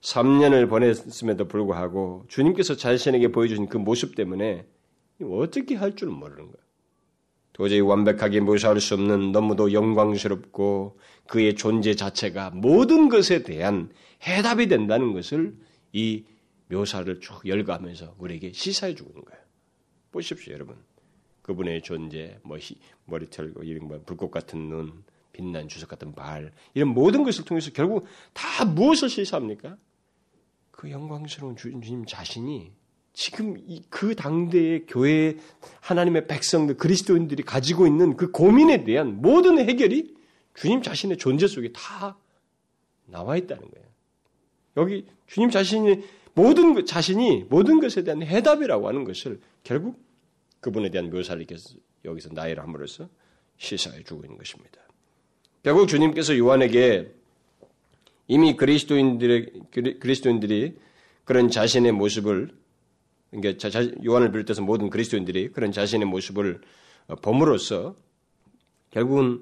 3년을 보냈음에도 불구하고 주님께서 자신에게 보여주신 그 모습 때문에 어떻게 할줄 모르는 거예요. 도저히 완벽하게 묘사할 수 없는 너무도 영광스럽고 그의 존재 자체가 모든 것에 대한 해답이 된다는 것을 이 묘사를 쭉 열거하면서 우리에게 시사해 주고 있는 거예요. 보십시오, 여러분. 그분의 존재, 뭐 머리털, 이런 뭐 불꽃 같은 눈, 빛난 주석 같은 발, 이런 모든 것을 통해서 결국 다 무엇을 시사합니까? 그 영광스러운 주님 자신이 지금 그 당대의 교회 하나님의 백성들 그리스도인들이 가지고 있는 그 고민에 대한 모든 해결이 주님 자신의 존재 속에 다 나와 있다는 거예요. 여기 주님 자신이 모든 자신이 모든 것에 대한 해답이라고 하는 것을 결국 그분에 대한 묘사를 여기서 나열을 함으로써 시사해 주고 있는 것입니다. 결국 주님께서 요한에게 이미 그리스도인들의 그리스도인들이 그런 자신의 모습을 그러니까 요한을 비롯해서 모든 그리스도인들이 그런 자신의 모습을 범으로써 결국은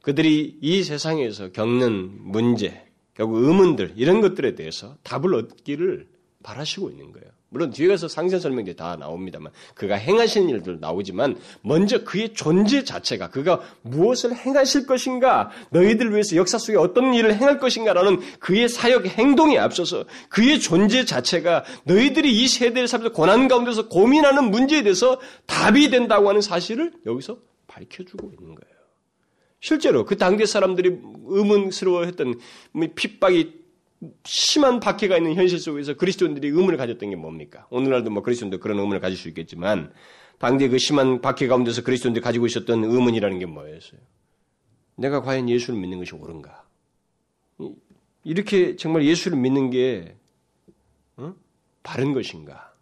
그들이 이 세상에서 겪는 문제, 결국 의문들 이런 것들에 대해서 답을 얻기를 바라시고 있는 거예요. 물론 뒤에 가서 상세 설명이 다 나옵니다만 그가 행하신 일들 나오지만 먼저 그의 존재 자체가 그가 무엇을 행하실 것인가 너희들 위해서 역사 속에 어떤 일을 행할 것인가라는 그의 사역 행동에 앞서서 그의 존재 자체가 너희들이 이 세대를 살면서 고난 가운데서 고민하는 문제에 대해서 답이 된다고 하는 사실을 여기서 밝혀주고 있는 거예요. 실제로 그 당대 사람들이 의문스러워했던 뭐 핍박이 심한 박해가 있는 현실 속에서 그리스도인들이 의문을 가졌던 게 뭡니까? 오늘날도 뭐 그리스도인도 그런 의문을 가질 수 있겠지만 당대 그 심한 박해 가운데서 그리스도인들이 가지고 있었던 의문이라는 게 뭐였어요? 내가 과연 예수를 믿는 것이 옳은가? 이렇게 정말 예수를 믿는 게 어? 바른 것인가?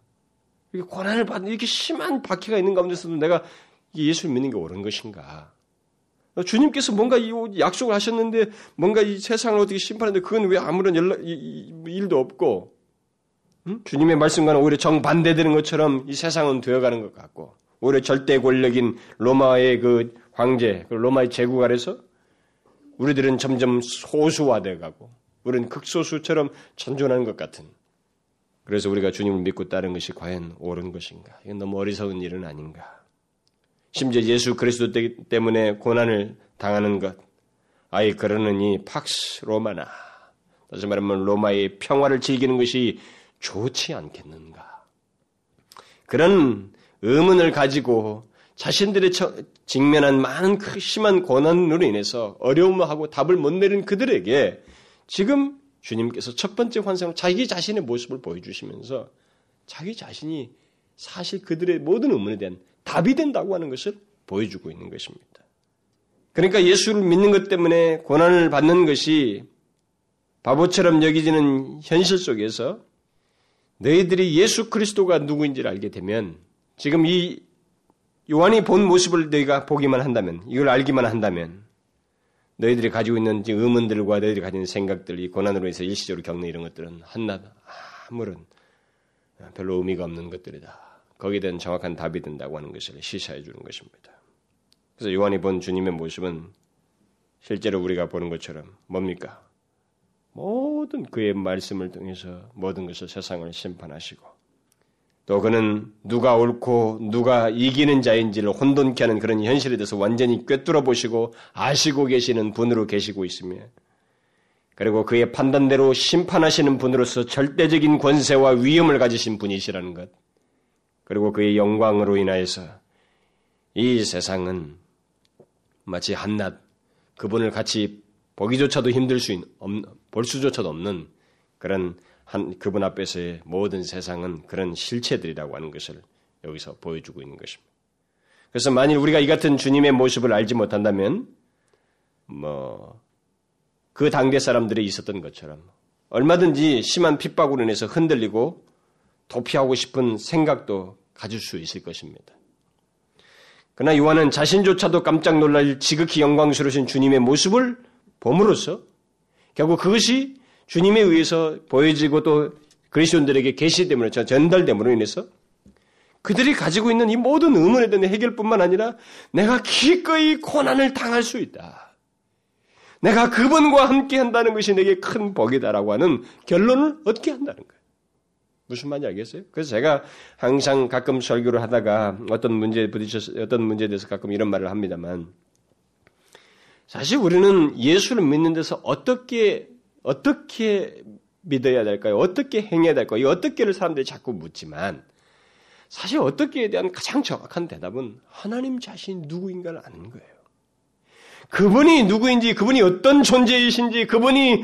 이렇게 고난을 받는 이렇게 심한 박해가 있는 가운데서도 내가 예수를 믿는 게 옳은 것인가? 주님께서 뭔가 이 약속을 하셨는데 뭔가 이 세상을 어떻게 심판하는데 그건 왜 아무런 연락, 일도 없고 음? 주님의 말씀과는 오히려 정반대되는 것처럼 이 세상은 되어가는 것 같고 오히려 절대 권력인 로마의 그 황제, 그 로마의 제국 아래서 우리들은 점점 소수화되어 가고 우리는 극소수처럼 찬존하는 것 같은 그래서 우리가 주님을 믿고 따른 것이 과연 옳은 것인가? 이건 너무 어리석은 일은 아닌가? 심지어 예수 그리스도 때문에 고난을 당하는 것. 아이 그러느니 팍스 로마나. 다시 말하면 로마의 평화를 즐기는 것이 좋지 않겠는가. 그런 의문을 가지고 자신들의 직면한 많은 심한 고난으로 인해서 어려움하고 답을 못 내린 그들에게 지금 주님께서 첫 번째 환상으로 자기 자신의 모습을 보여주시면서 자기 자신이 사실 그들의 모든 의문에 대한 답이 된다고 하는 것을 보여주고 있는 것입니다. 그러니까 예수를 믿는 것 때문에 고난을 받는 것이 바보처럼 여기지는 현실 속에서 너희들이 예수 그리스도가 누구인지를 알게 되면 지금 이 요한이 본 모습을 너희가 보기만 한다면 이걸 알기만 한다면 너희들이 가지고 있는 의문들과 너희들이 가지고 있는 생각들, 이 고난으로 인해서 일시적으로 겪는 이런 것들은 한낱 아무런 별로 의미가 없는 것들이다. 거기에 대한 정확한 답이 된다고 하는 것을 시사해 주는 것입니다. 그래서 요한이 본 주님의 모습은 실제로 우리가 보는 것처럼 뭡니까? 모든 그의 말씀을 통해서 모든 것을 세상을 심판하시고 또 그는 누가 옳고 누가 이기는 자인지를 혼돈케 하는 그런 현실에 대해서 완전히 꿰뚫어 보시고 아시고 계시는 분으로 계시고 있으며 그리고 그의 판단대로 심판하시는 분으로서 절대적인 권세와 위엄을 가지신 분이시라는 것. 그리고 그의 영광으로 인하여서 이 세상은 마치 한낱 그분을 같이 보기조차도 힘들 수 있는, 볼 수조차도 없는 그런 한 그분 앞에서의 모든 세상은 그런 실체들이라고 하는 것을 여기서 보여주고 있는 것입니다. 그래서 만일 우리가 이 같은 주님의 모습을 알지 못한다면 뭐 그 당대 사람들이 있었던 것처럼 얼마든지 심한 핍박으로 인해서 흔들리고 도피하고 싶은 생각도 가질 수 있을 것입니다. 그러나 요한은 자신조차도 깜짝 놀랄 지극히 영광스러우신 주님의 모습을 봄으로써 결국 그것이 주님에 의해서 보여지고 또 그리스도인들에게 계시됨으로 전달됨으로 인해서 그들이 가지고 있는 이 모든 의문에 대한 해결뿐만 아니라 내가 기꺼이 고난을 당할 수 있다. 내가 그분과 함께 한다는 것이 내게 큰 복이다라고 하는 결론을 얻게 한다는 거예요. 무슨 말인지 알겠어요? 그래서 제가 항상 가끔 설교를 하다가 어떤 문제에 부딪혀 어떤 문제에 대해서 가끔 이런 말을 합니다만 사실 우리는 예수를 믿는 데서 어떻게 어떻게 믿어야 될까요? 어떻게 행해야 될까요? 이 어떻게를 사람들이 자꾸 묻지만 사실 어떻게에 대한 가장 정확한 대답은 하나님 자신이 누구인가를 아는 거예요. 그분이 누구인지, 그분이 어떤 존재이신지, 그분이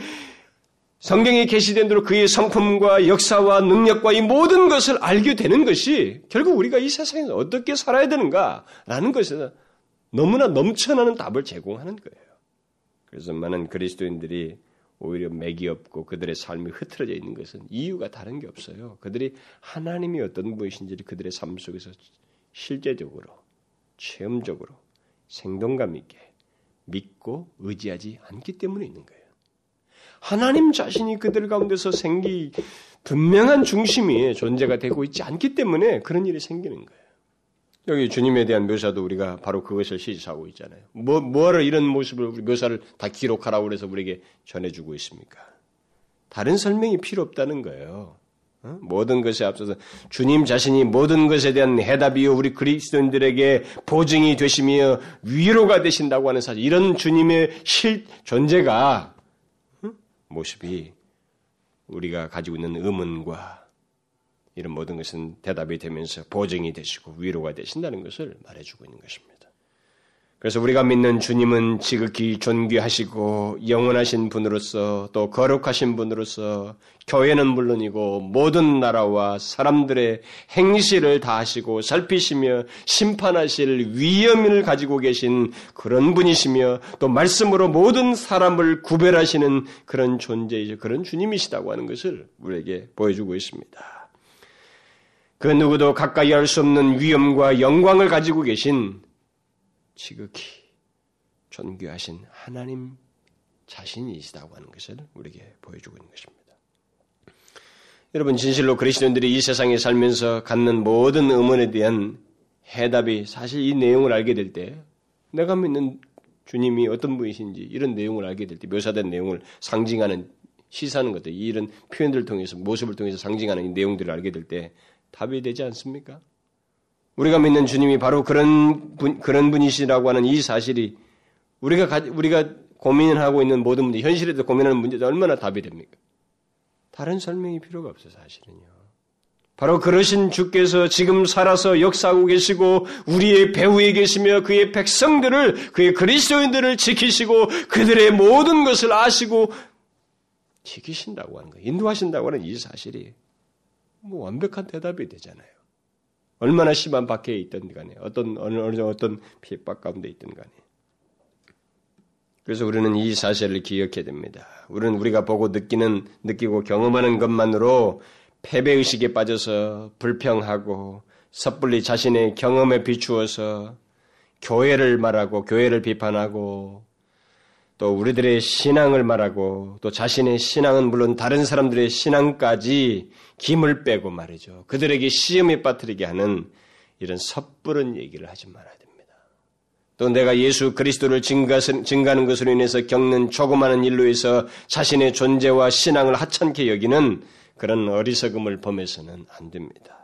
성경에 게시된 대로 그의 성품과 역사와 능력과 이 모든 것을 알게 되는 것이 결국 우리가 이 세상에서 어떻게 살아야 되는가라는 것에서 너무나 넘쳐나는 답을 제공하는 거예요. 그래서 많은 그리스도인들이 오히려 맥이 없고 그들의 삶이 흐트러져 있는 것은 이유가 다른 게 없어요. 그들이 하나님이 어떤 분이신지를 그들의 삶 속에서 실제적으로, 체험적으로, 생동감 있게 믿고 의지하지 않기 때문에 있는 거예요. 하나님 자신이 그들 가운데서 생기 분명한 중심이 존재가 되고 있지 않기 때문에 그런 일이 생기는 거예요. 여기 주님에 대한 묘사도 우리가 바로 그것을 시사하고 있잖아요. 뭐, 뭐하러 이런 모습을, 묘사를 다 기록하라고 그래서 우리에게 전해주고 있습니까? 다른 설명이 필요 없다는 거예요. 어? 모든 것에 앞서서 주님 자신이 모든 것에 대한 해답이요 우리 그리스도인들에게 보증이 되시며 위로가 되신다고 하는 사실 이런 주님의 실 존재가 모습이 우리가 가지고 있는 의문과 이런 모든 것은 대답이 되면서 보증이 되시고 위로가 되신다는 것을 말해주고 있는 것입니다. 그래서 우리가 믿는 주님은 지극히 존귀하시고 영원하신 분으로서 또 거룩하신 분으로서 교회는 물론이고 모든 나라와 사람들의 행실을 다 하시고 살피시며 심판하실 위엄을 가지고 계신 그런 분이시며 또 말씀으로 모든 사람을 구별하시는 그런 존재이죠. 그런 주님이시다고 하는 것을 우리에게 보여주고 있습니다. 그 누구도 가까이 할 수 없는 위엄과 영광을 가지고 계신 지극히 존귀하신 하나님 자신이시다고 하는 것을 우리에게 보여주고 있는 것입니다. 여러분 진실로 그리스도인들이 이 세상에 살면서 갖는 모든 의문에 대한 해답이 사실 이 내용을 알게 될 때 내가 믿는 주님이 어떤 분이신지 이런 내용을 알게 될 때 묘사된 내용을 상징하는 시사하는 것들 이런 표현들을 통해서 모습을 통해서 상징하는 이 내용들을 알게 될 때 답이 되지 않습니까? 우리가 믿는 주님이 바로 그런 분, 그런 분이시라고 하는 이 사실이 우리가 가, 우리가 고민하고 있는 모든 문제, 현실에도 고민하는 문제도 얼마나 답이 됩니까? 다른 설명이 필요가 없어요, 사실은요. 바로 그러신 주께서 지금 살아서 역사하고 계시고 우리의 배후에 계시며 그의 백성들을 그의 그리스도인들을 지키시고 그들의 모든 것을 아시고 지키신다고 하는 거예요. 인도하신다고 하는 이 사실이 뭐 완벽한 대답이 되잖아요. 얼마나 심한 박해에 있든 간에 어떤 어느 어느 어떤 핍박 가운데 있든 간에 그래서 우리는 이 사실을 기억해야 됩니다. 우리는 우리가 보고 느끼는 느끼고 경험하는 것만으로 패배 의식에 빠져서 불평하고 섣불리 자신의 경험에 비추어서 교회를 말하고 교회를 비판하고 또 우리들의 신앙을 말하고 또 자신의 신앙은 물론 다른 사람들의 신앙까지 김을 빼고 말이죠. 그들에게 시험에 빠뜨리게 하는 이런 섣부른 얘기를 하지 말아야 됩니다. 또 내가 예수 그리스도를 증가하는 것으로 인해서 겪는 조그마한 일로 해서 자신의 존재와 신앙을 하찮게 여기는 그런 어리석음을 범해서는 안 됩니다.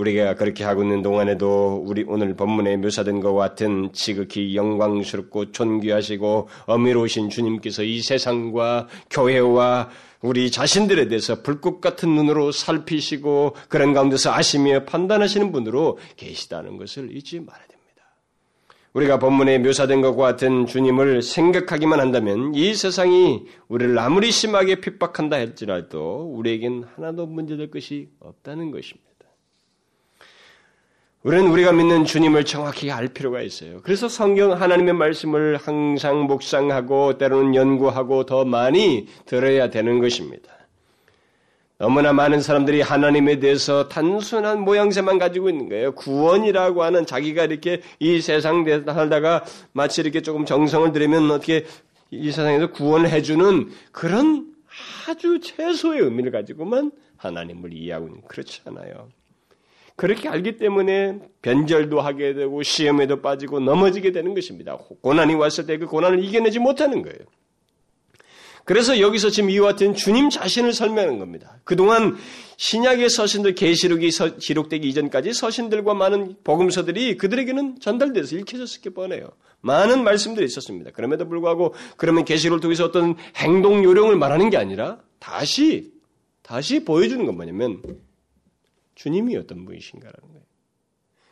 우리가 그렇게 하고 있는 동안에도 우리 오늘 본문에 묘사된 것과 같은 지극히 영광스럽고 존귀하시고 어미로우신 주님께서 이 세상과 교회와 우리 자신들에 대해서 불꽃 같은 눈으로 살피시고 그런 가운데서 아시며 판단하시는 분으로 계시다는 것을 잊지 말아야 됩니다. 우리가 본문에 묘사된 것과 같은 주님을 생각하기만 한다면 이 세상이 우리를 아무리 심하게 핍박한다 할지라도 우리에겐 하나도 문제될 것이 없다는 것입니다. 우리는 우리가 믿는 주님을 정확히 알 필요가 있어요. 그래서 성경 하나님의 말씀을 항상 묵상하고 때로는 연구하고 더 많이 들어야 되는 것입니다. 너무나 많은 사람들이 하나님에 대해서 단순한 모양새만 가지고 있는 거예요. 구원이라고 하는 자기가 이렇게 이 세상 에 살다가 마치 이렇게 조금 정성을 들이면 어떻게 이 세상에서 구원을 해주는 그런 아주 최소의 의미를 가지고만 하나님을 이해하고 있는 그렇지 않아요. 그렇게 알기 때문에 변절도 하게 되고 시험에도 빠지고 넘어지게 되는 것입니다. 고난이 왔을 때 그 고난을 이겨내지 못하는 거예요. 그래서 여기서 지금 이와 같은 주님 자신을 설명하는 겁니다. 그동안 신약의 서신들 계시록이 기록되기 이전까지 서신들과 많은 복음서들이 그들에게는 전달돼서 읽혀졌을 게 뻔해요. 많은 말씀들이 있었습니다. 그럼에도 불구하고 그러면 계시록을 통해서 어떤 행동 요령을 말하는 게 아니라 다시 다시 보여주는 건 뭐냐면 주님이 어떤 분이신가라는 거예요.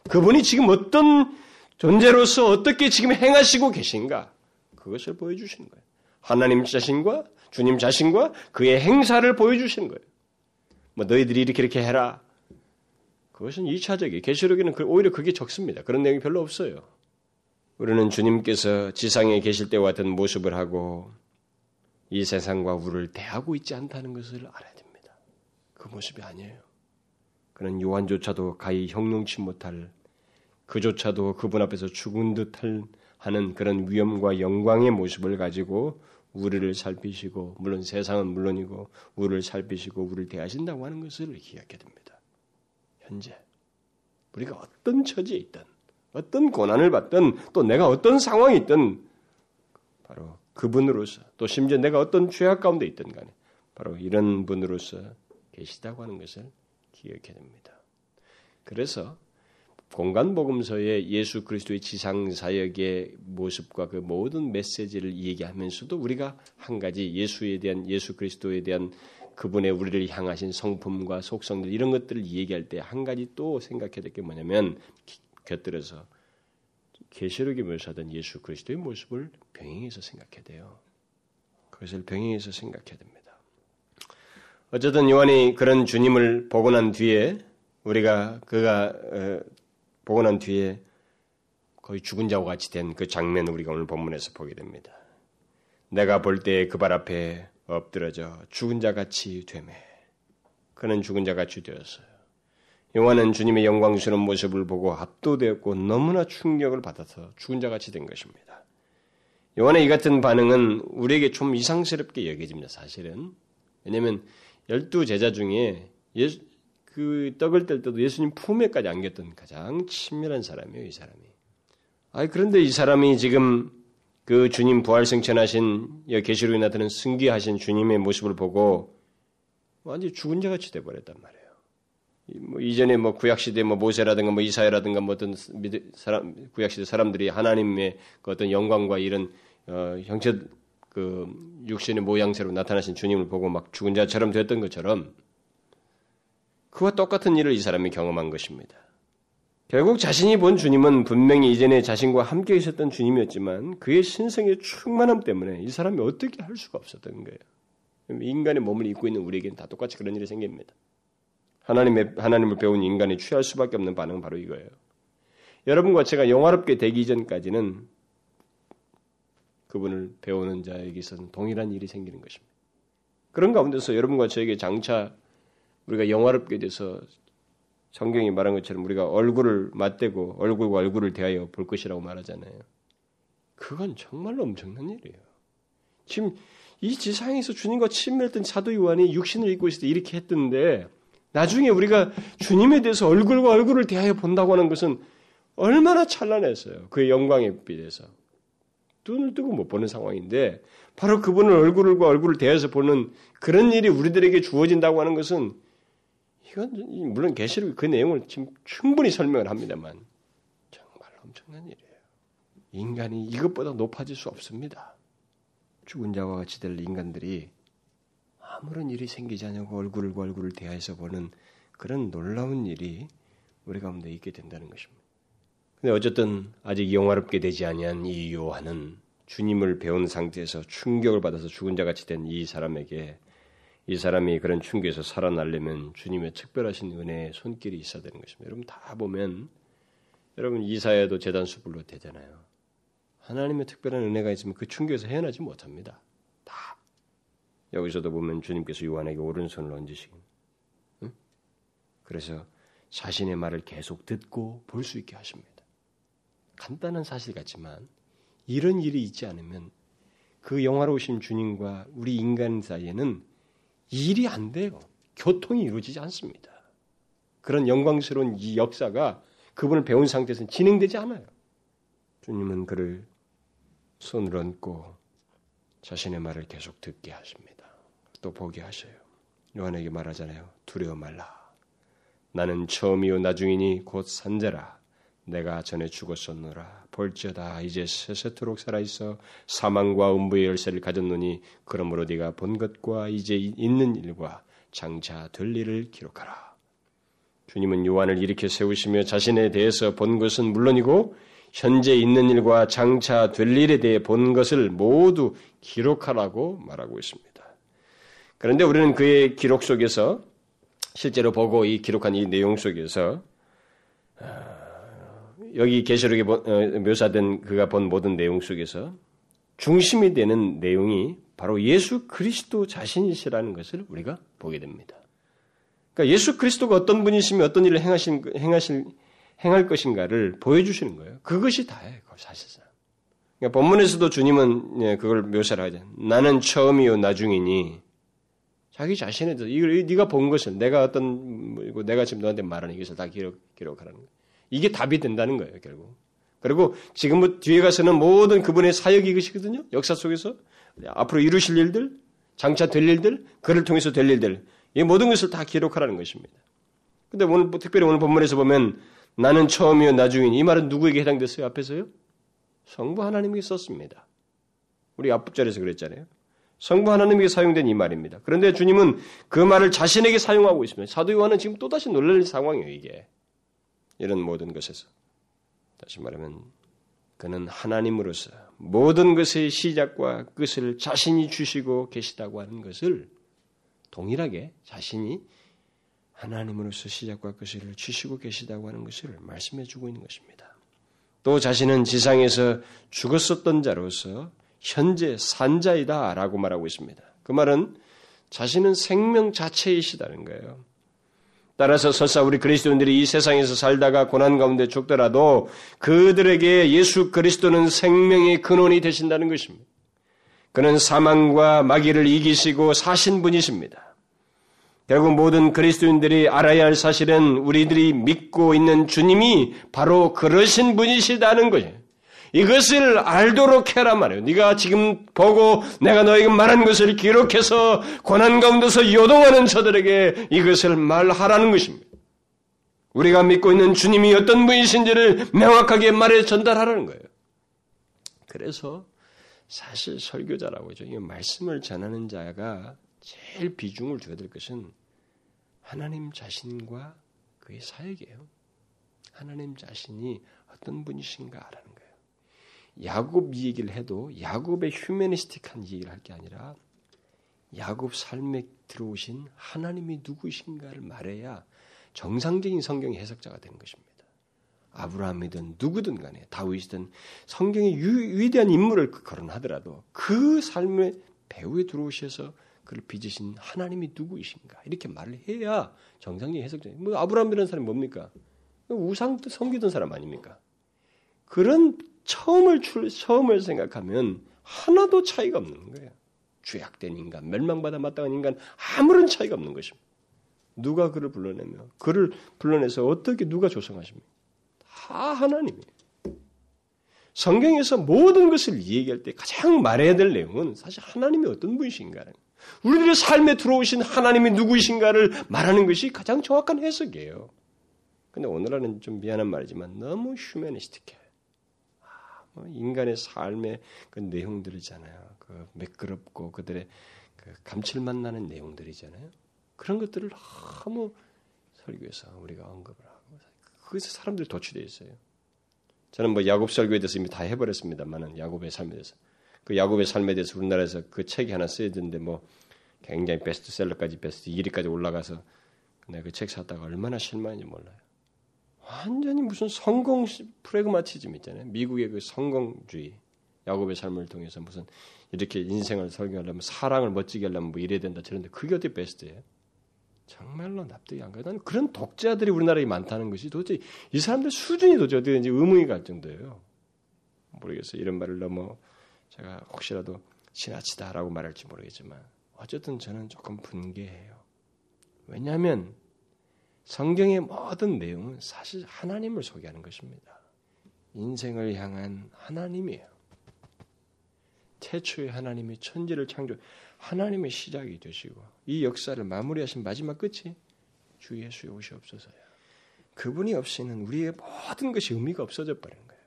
그분이 지금 어떤 존재로서 어떻게 지금 행하시고 계신가 그것을 보여주시는 거예요. 하나님 자신과 주님 자신과 그의 행사를 보여주시는 거예요. 뭐 너희들이 이렇게 이렇게 해라. 그것은 2차적이에요. 계시록에는 그, 오히려 그게 적습니다. 그런 내용이 별로 없어요. 우리는 주님께서 지상에 계실 때와 같은 모습을 하고 이 세상과 우리를 대하고 있지 않다는 것을 알아야 됩니다. 그 모습이 아니에요. 그는 요한조차도 가히 형용치 못할 그조차도 그분 앞에서 죽은 듯할 하는 그런 위엄과 영광의 모습을 가지고 우리를 살피시고 물론 세상은 물론이고 우리를 살피시고 우리를 대하신다고 하는 것을 기억해야 됩니다. 현재 우리가 어떤 처지에 있든 어떤 고난을 받든 또 내가 어떤 상황에 있든 바로 그분으로서 또 심지어 내가 어떤 죄악 가운데 있든 간에 바로 이런 분으로서 계시다고 하는 것을 기억해야 됩니다. 그래서 공간 복음서의 예수 그리스도의 지상 사역의 모습과 그 모든 메시지를 얘기하면서도 우리가 한 가지 예수에 대한 예수 그리스도에 대한 그분의 우리를 향하신 성품과 속성들 이런 것들을 얘기할 때 한 가지 또 생각해야 될 게 뭐냐면 곁들여서 계시록에 묘사된 예수 그리스도의 모습을 병행해서 생각해야 돼요. 그것을 병행해서 생각해야 됩니다. 어쨌든 요한이 그런 주님을 보고 난 뒤에 우리가 그가 어, 보고 난 뒤에 거의 죽은 자와 같이 된 그 장면을 우리가 오늘 본문에서 보게 됩니다. 내가 볼 때 그 발 앞에 엎드러져 죽은 자 같이 되매 그는 죽은 자 같이 되었어요. 요한은 주님의 영광스러운 모습을 보고 압도되었고 너무나 충격을 받아서 죽은 자 같이 된 것입니다. 요한의 이 같은 반응은 우리에게 좀 이상스럽게 여겨집니다. 사실은 왜냐하면 열두 제자 중에 예수, 그 떡을 뗄 때도 예수님 품에까지 안겼던 가장 친밀한 사람이에요, 이 사람이. 아 그런데 이 사람이 지금 그 주님 부활승천하신 계시록에 나타나는 승귀하신 주님의 모습을 보고 완전히 죽은 자 같이 돼버렸단 말이에요. 뭐 이전에 뭐 구약 시대 뭐 모세라든가 뭐 이사야라든가 뭐 어떤 사람 구약 시대 사람들이 하나님의 그 어떤 영광과 이런 어, 형체 그 육신의 모양새로 나타나신 주님을 보고 막 죽은 자처럼 됐던 것처럼 그와 똑같은 일을 이 사람이 경험한 것입니다. 결국 자신이 본 주님은 분명히 이전에 자신과 함께 있었던 주님이었지만 그의 신성의 충만함 때문에 이 사람이 어떻게 할 수가 없었던 거예요. 인간의 몸을 입고 있는 우리에게는 다 똑같이 그런 일이 생깁니다. 하나님의, 하나님을 배운 인간이 취할 수밖에 없는 반응은 바로 이거예요. 여러분과 제가 영화롭게 되기 전까지는 그분을 배우는 자에게서는 동일한 일이 생기는 것입니다. 그런 가운데서 여러분과 저에게 장차 우리가 영화롭게 돼서 성경이 말한 것처럼 우리가 얼굴을 맞대고 얼굴과 얼굴을 대하여 볼 것이라고 말하잖아요. 그건 정말로 엄청난 일이에요. 지금 이 지상에서 주님과 친밀했던 사도 요한이 육신을 입고 있을 때 이렇게 했던데 나중에 우리가 주님에 대해서 얼굴과 얼굴을 대하여 본다고 하는 것은 얼마나 찬란했어요. 그의 영광에 비해서. 눈을 뜨고 못 보는 상황인데 바로 그분을 얼굴과 얼굴을 대해서 보는 그런 일이 우리들에게 주어진다고 하는 것은 이건 물론 계시록 그 내용을 지금 충분히 설명을 합니다만 정말 엄청난 일이에요. 인간이 이것보다 높아질 수 없습니다. 죽은 자와 같이 될 인간들이 아무런 일이 생기지 않냐고 얼굴과 얼굴을 대해서 보는 그런 놀라운 일이 우리 가운데 있게 된다는 것입니다. 근데 어쨌든 아직 영화롭게 되지 아니한 이 요한은 주님을 배운 상태에서 충격을 받아서 죽은 자 같이 된 이 사람에게 이 사람이 그런 충격에서 살아나려면 주님의 특별하신 은혜의 손길이 있어야 되는 것입니다. 여러분 다 보면 여러분 이사야도 재단 수불로 되잖아요. 하나님의 특별한 은혜가 있으면 그 충격에서 헤어나지 못합니다. 다 여기서도 보면 주님께서 요한에게 오른손을 얹으시고 응? 그래서 자신의 말을 계속 듣고 볼 수 있게 하십니다. 간단한 사실 같지만 이런 일이 있지 않으면 그 영화로우신 주님과 우리 인간 사이에는 일이 안 돼요. 교통이 이루어지지 않습니다. 그런 영광스러운 이 역사가 그분을 배운 상태에서는 진행되지 않아요. 주님은 그를 손을 얹고 자신의 말을 계속 듣게 하십니다. 또 보게 하셔요. 요한에게 말하잖아요. 두려워 말라. 나는 처음이요 나중이니 곧 산자라. 내가 전에 죽었었노라. 볼지어다 이제 세세토록 살아있어 사망과 음부의 열쇠를 가졌노니 그러므로 네가 본 것과 이제 있는 일과 장차 될 일을 기록하라. 주님은 요한을 이렇게 세우시며 자신에 대해서 본 것은 물론이고 현재 있는 일과 장차 될 일에 대해 본 것을 모두 기록하라고 말하고 있습니다. 그런데 우리는 그의 기록 속에서 실제로 보고 이 기록한 이 내용 속에서 여기 계시록에 어, 묘사된 그가 본 모든 내용 속에서 중심이 되는 내용이 바로 예수 그리스도 자신이시라는 것을 우리가 보게 됩니다. 그러니까 예수 그리스도가 어떤 분이시며 어떤 일을 행하신, 행하실, 행할 것인가를 보여주시는 거예요. 그것이 다예요, 사실상. 그러니까 본문에서도 주님은 예, 그걸 묘사를 하죠. 나는 처음이요 나중이니 자기 자신에 대해서 이걸 네가 본 것을 내가 어떤 뭐, 내가 지금 너한테 말하는 이것을 다 기록 기록하라는 거예요. 이게 답이 된다는 거예요, 결국. 그리고 지금 뒤에 가서는 모든 그분의 사역이 것이거든요. 역사 속에서 앞으로 이루실 일들, 장차 될 일들, 그를 통해서 될 일들, 이 모든 것을 다 기록하라는 것입니다. 근데 오늘 특별히 오늘 본문에서 보면 나는 처음이요 나중이니 이 말은 누구에게 해당됐어요? 앞에서요? 성부 하나님에게 썼습니다. 우리 앞부절에서 그랬잖아요. 성부 하나님에게 사용된 이 말입니다. 그런데 주님은 그 말을 자신에게 사용하고 있습니다. 사도 요한은 지금 또다시 놀랄 상황이에요, 이게. 이런 모든 것에서. 다시 말하면 그는 하나님으로서 모든 것의 시작과 끝을 자신이 주시고 계시다고 하는 것을 동일하게 자신이 하나님으로서 시작과 끝을 주시고 계시다고 하는 것을 말씀해 주고 있는 것입니다. 또 자신은 지상에서 죽었었던 자로서 현재 산자이다 라고 말하고 있습니다. 그 말은 자신은 생명 자체이시다는 거예요. 따라서 설사 우리 그리스도인들이 이 세상에서 살다가 고난 가운데 죽더라도 그들에게 예수 그리스도는 생명의 근원이 되신다는 것입니다. 그는 사망과 마귀를 이기시고 사신 분이십니다. 결국 모든 그리스도인들이 알아야 할 사실은 우리들이 믿고 있는 주님이 바로 그러신 분이시다는 거예요. 이것을 알도록 해라 말이에요. 네가 지금 보고 내가 너에게 말한 것을 기록해서 고난 가운데서 요동하는 저들에게 이것을 말하라는 것입니다. 우리가 믿고 있는 주님이 어떤 분이신지를 명확하게 말해 전달하라는 거예요. 그래서 사실 설교자라고 하죠. 이 말씀을 전하는 자가 제일 비중을 줘야 될 것은 하나님 자신과 그의 사역이에요. 하나님 자신이 어떤 분이신가라는. 야곱 얘기를 해도 야곱의 휴메니스틱한 얘기를 할 게 아니라 야곱 삶에 들어오신 하나님이 누구신가를 말해야 정상적인 성경 해석자가 되는 것입니다. 아브라함이든 누구든 간에 다윗이든 성경의 유, 위대한 인물을 거론하더라도 그 삶의 배후에 들어오셔서 그를 빚으신 하나님이 누구이신가 이렇게 말을 해야 정상적인 해석자. 뭐 아브라함이라는 사람이 뭡니까? 우상 섬기던 사람 아닙니까? 그런 처음을 출, 처음을 생각하면 하나도 차이가 없는 거예요. 죄악된 인간, 멸망받아 마땅한 인간 아무런 차이가 없는 것입니다. 누가 그를 불러내며 그를 불러내서 어떻게 누가 조성하십니까? 다 하나님이에요. 성경에서 모든 것을 얘기할 때 가장 말해야 될 내용은 사실 하나님이 어떤 분이신가는 우리들의 삶에 들어오신 하나님이 누구이신가를 말하는 것이 가장 정확한 해석이에요. 근데 오늘은 좀 미안한 말이지만 너무 휴메니스틱해. 어, 인간의 삶의 그 내용들이잖아요. 그 매끄럽고 그들의 그 감칠맛 나는 내용들이잖아요. 그런 것들을 너무 설교에서 우리가 언급을 하고 거기서 사람들이 도취되어 있어요. 저는 뭐 야곱 설교에 대해서 이미 다 해버렸습니다만은 야곱의 삶에 대해서 그 야곱의 삶에 대해서 우리나라에서 그 책이 하나 쓰여야 되는데 뭐 굉장히 베스트셀러까지 베스트 1위까지 올라가서 내가 그 책 샀다가 얼마나 실망인지 몰라요. 완전히 무슨 성공 프레그마티즘 있잖아요. 미국의 그 성공주의, 야곱의 삶을 통해서 무슨 이렇게 인생을 설계하려면 사랑을 멋지게 하려면 뭐 이래야 된다 저런데 그게 어떻게 베스트예요? 정말로 납득이 안 가요. 나는 그런 독자들이 우리나라에 많다는 것이 도대체 이 사람들 수준이 도대체 어떻게 의문이 갈 정도예요. 모르겠어요. 이런 말을 너무 제가 혹시라도 지나치다라고 말할지 모르겠지만 어쨌든 저는 조금 분개해요. 왜냐하면 성경의 모든 내용은 사실 하나님을 소개하는 것입니다. 인생을 향한 하나님이에요. 태초에 하나님이 천지를 창조, 하나님의 시작이 되시고 이 역사를 마무리하신 마지막 끝이 주 예수의 옷이 없어서요. 그분이 없이는 우리의 모든 것이 의미가 없어져 버린 거예요.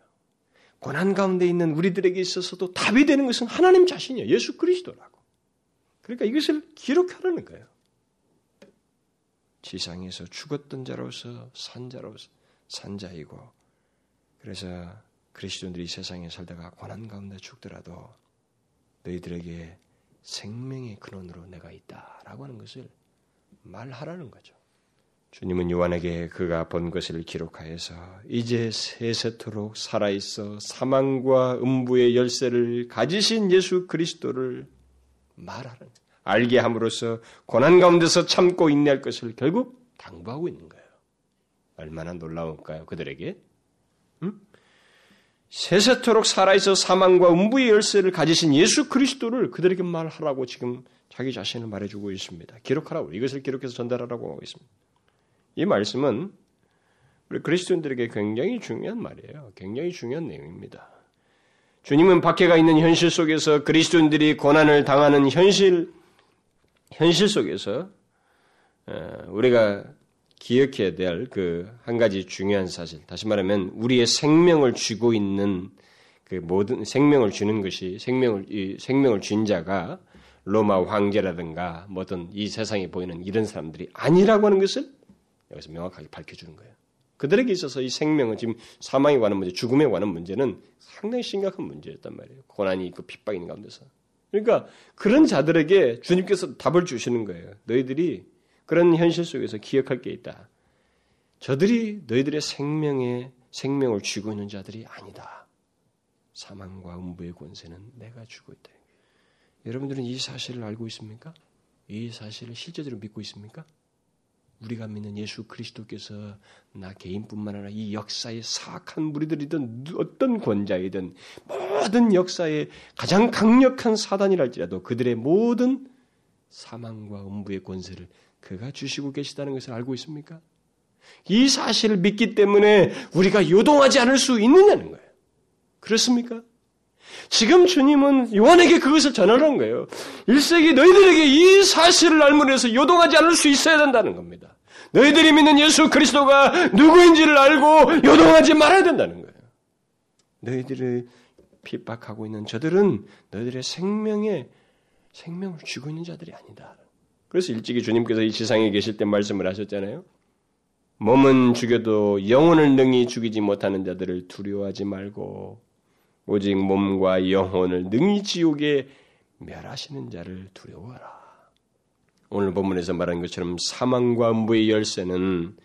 고난 가운데 있는 우리들에게 있어서도 답이 되는 것은 하나님 자신이에요. 예수 그리스도라고. 그러니까 이것을 기록하라는 거예요. 지상에서 죽었던 자로서 산 자로서 산 자이고 그래서 그리스도인들이 세상에 살다가 고난 가운데 죽더라도 너희들에게 생명의 근원으로 내가 있다라고 하는 것을 말하라는 거죠. 주님은 요한에게 그가 본 것을 기록하여서 이제 세세토록 살아있어 사망과 음부의 열쇠를 가지신 예수 그리스도를 말하는 알게 함으로써 고난 가운데서 참고 인내할 것을 결국 당부하고 있는 거예요. 얼마나 놀라울까요? 그들에게 음? 세세토록 살아있어 사망과 음부의 열쇠를 가지신 예수 그리스도를 그들에게 말하라고 지금 자기 자신을 말해주고 있습니다. 기록하라고 이것을 기록해서 전달하라고 하고 있습니다. 이 말씀은 우리 그리스도인들에게 굉장히 중요한 말이에요. 굉장히 중요한 내용입니다. 주님은 박해가 있는 현실 속에서 그리스도인들이 고난을 당하는 현실 현실 속에서 어, 우리가 기억해야 될 그 한 가지 중요한 사실. 다시 말하면 우리의 생명을 쥐고 있는 그 모든 생명을 주는 것이 생명을 이 생명을 쥔 자가 로마 황제라든가 뭐든 이 세상에 보이는 이런 사람들이 아니라고 하는 것을 여기서 명확하게 밝혀주는 거예요. 그들에게 있어서 이 생명은 지금 사망에 관한 문제, 죽음에 관한 문제는 상당히 심각한 문제였단 말이에요. 고난이 있고 핍박이 있는 가운데서. 그러니까 그런 자들에게 주님께서 답을 주시는 거예요. 너희들이 그런 현실 속에서 기억할 게 있다. 저들이 너희들의 생명에 생명을 쥐고 있는 자들이 아니다. 사망과 음부의 권세는 내가 주고 있다. 여러분들은 이 사실을 알고 있습니까? 이 사실을 실제적으로 믿고 있습니까? 우리가 믿는 예수 그리스도께서 나 개인뿐만 아니라 이 역사의 사악한 무리들이든 어떤 권자이든 모든 역사의 가장 강력한 사단이랄지라도 그들의 모든 사망과 음부의 권세를 그가 주시고 계시다는 것을 알고 있습니까? 이 사실을 믿기 때문에 우리가 요동하지 않을 수 있느냐는 거예요. 그렇습니까? 지금 주님은 요한에게 그것을 전하는 거예요. 1세기 너희들에게 이 사실을 알므로해서 요동하지 않을 수 있어야 된다는 겁니다. 너희들이 믿는 예수 그리스도가 누구인지를 알고 요동하지 말아야 된다는 거예요. 너희들을 핍박하고 있는 저들은 너희들의 생명에 생명을 쥐고 있는 자들이 아니다. 그래서 일찍이 주님께서 이 지상에 계실 때 말씀을 하셨잖아요. 몸은 죽여도 영혼을 능히 죽이지 못하는 자들을 두려워하지 말고 오직 몸과 영혼을 능히 지옥에 멸하시는 자를 두려워하라. 오늘 본문에서 말한 것처럼 사망과 음부의 열쇠는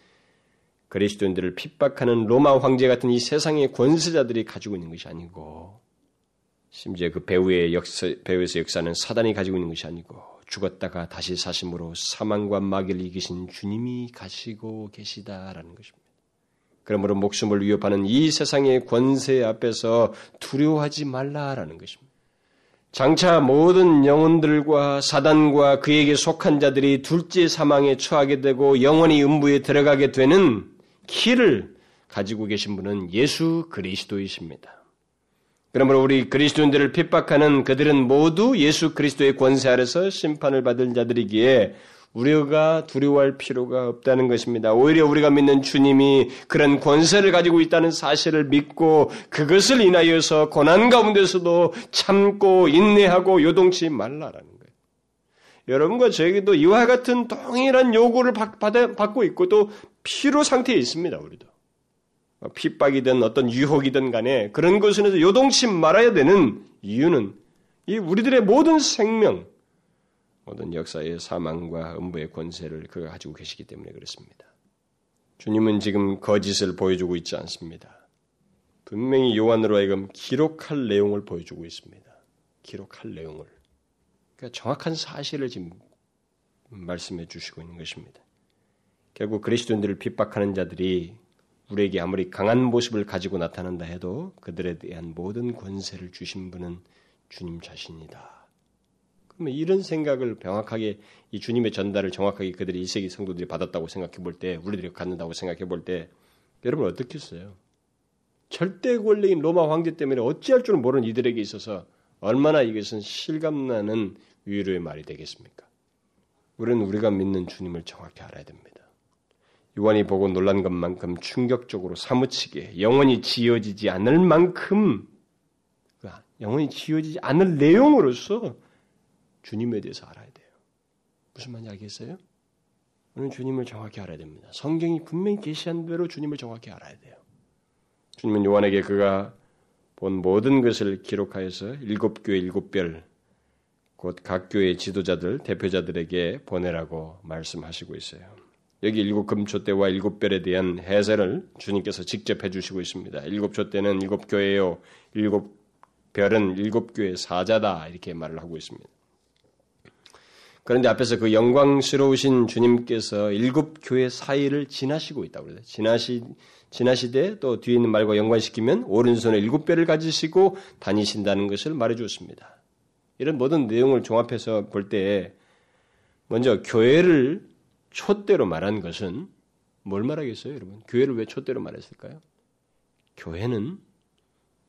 그리스도인들을 핍박하는 로마 황제 같은 이 세상의 권세자들이 가지고 있는 것이 아니고 심지어 그 배후의 역사, 배후에서 역사는 사단이 가지고 있는 것이 아니고 죽었다가 다시 사심으로 사망과 마귀를 이기신 주님이 가시고 계시다라는 것입니다. 그러므로 목숨을 위협하는 이 세상의 권세 앞에서 두려워하지 말라라는 것입니다. 장차 모든 영혼들과 사단과 그에게 속한 자들이 둘째 사망에 처하게 되고 영원히 음부에 들어가게 되는 키를 가지고 계신 분은 예수 그리스도이십니다. 그러므로 우리 그리스도인들을 핍박하는 그들은 모두 예수 그리스도의 권세 아래서 심판을 받을 자들이기에 우리가 두려워할 필요가 없다는 것입니다. 오히려 우리가 믿는 주님이 그런 권세를 가지고 있다는 사실을 믿고 그것을 인하여서 고난 가운데서도 참고 인내하고 요동치 말라라는 거예요. 여러분과 저에게도 이와 같은 동일한 요구를 받고 있고 또 피로 상태에 있습니다. 우리도. 뭐 핍박이든 어떤 유혹이든 간에 그런 것은 요동치 말아야 되는 이유는 이 우리들의 모든 생명, 모든 역사의 사망과 음부의 권세를 그가 가지고 계시기 때문에 그렇습니다. 주님은 지금 거짓을 보여주고 있지 않습니다. 분명히 요한으로 하여금 기록할 내용을 보여주고 있습니다. 기록할 내용을. 그러니까 정확한 사실을 지금 말씀해 주시고 있는 것입니다. 결국 그리스도인들을 핍박하는 자들이 우리에게 아무리 강한 모습을 가지고 나타난다 해도 그들에 대한 모든 권세를 주신 분은 주님 자신이다. 그러면 이런 생각을 명확하게 이 주님의 전달을 정확하게 그들이 이세기 성도들이 받았다고 생각해 볼 때, 우리들이 갖는다고 생각해 볼 때, 여러분 어떻겠어요? 절대 권력인 로마 황제 때문에 어찌할 줄 모르는 이들에게 있어서 얼마나 이것은 실감나는 위로의 말이 되겠습니까? 우리는 우리가 믿는 주님을 정확히 알아야 됩니다. 요한이 보고 놀란 것만큼 충격적으로 사무치게 영원히 지어지지 않을 만큼 영원히 지어지지 않을 내용으로서 주님에 대해서 알아야 돼요. 무슨 말인지 알겠어요? 우리는 주님을 정확히 알아야 됩니다. 성경이 분명히 계시한 대로 주님을 정확히 알아야 돼요. 주님은 요한에게 그가 본 모든 것을 기록하여서 일곱 교회 일곱 별, 곧 각 교회 지도자들, 대표자들에게 보내라고 말씀하시고 있어요. 여기 일곱 금초대와 일곱 별에 대한 해설을 주님께서 직접 해주시고 있습니다. 일곱 촛대는 일곱 교회요, 일곱 별은 일곱 교회 사자다 이렇게 말을 하고 있습니다. 그런데 앞에서 그 영광스러우신 주님께서 일곱 교회 사이를 지나시고 있다고 그래요. 지나시 지나시되 또 뒤에 있는 말과 연관시키면 오른손에 일곱 별을 가지시고 다니신다는 것을 말해 주었습니다. 이런 모든 내용을 종합해서 볼 때 먼저 교회를 촛대로 말한 것은 뭘 말하겠어요, 여러분? 교회를 왜 촛대로 말했을까요? 교회는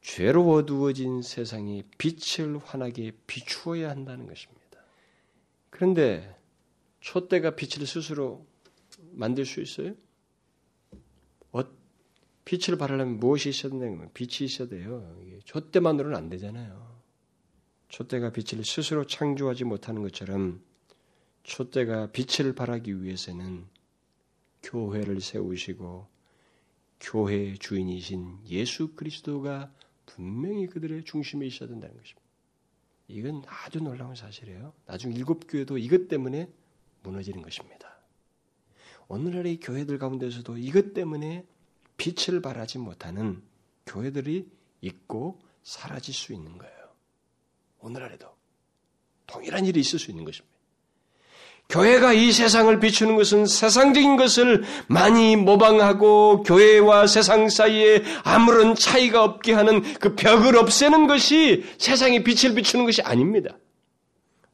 죄로 어두워진 세상에 빛을 환하게 비추어야 한다는 것입니다. 그런데 촛대가 빛을 스스로 만들 수 있어요? 어, 빛을 발하려면 무엇이 있어야 된다면 빛이 있어야 돼요. 촛대만으로는 안 되잖아요. 촛대가 빛을 스스로 창조하지 못하는 것처럼 촛대가 빛을 발하기 위해서는 교회를 세우시고 교회의 주인이신 예수 그리스도가 분명히 그들의 중심에 있어야 된다는 것입니다. 이건 아주 놀라운 사실이에요. 나중 일곱 교회도 이것 때문에 무너지는 것입니다. 오늘날의 교회들 가운데서도 이것 때문에 빛을 발하지 못하는 교회들이 있고 사라질 수 있는 거예요. 오늘날에도 동일한 일이 있을 수 있는 것입니다. 교회가 이 세상을 비추는 것은 세상적인 것을 많이 모방하고 교회와 세상 사이에 아무런 차이가 없게 하는 그 벽을 없애는 것이 세상의 빛을 비추는 것이 아닙니다.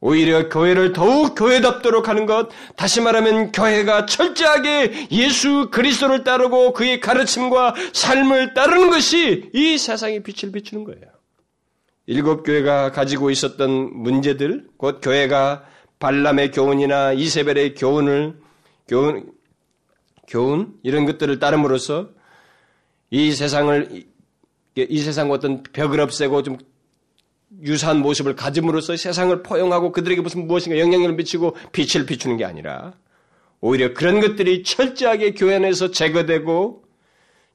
오히려 교회를 더욱 교회답도록 하는 것, 다시 말하면 교회가 철저하게 예수 그리스도를 따르고 그의 가르침과 삶을 따르는 것이 이 세상의 빛을 비추는 거예요. 일곱 교회가 가지고 있었던 문제들, 곧 교회가 발람의 교훈이나 이세벨의 교훈을 교훈 교훈 이런 것들을 따름으로써 이 세상을 이 세상 어떤 벽을 없애고 좀 유사한 모습을 가짐으로써 세상을 포용하고 그들에게 무슨 무엇인가 영향력을 미치고 빛을 비추는 게 아니라 오히려 그런 것들이 철저하게 교회 안에서 제거되고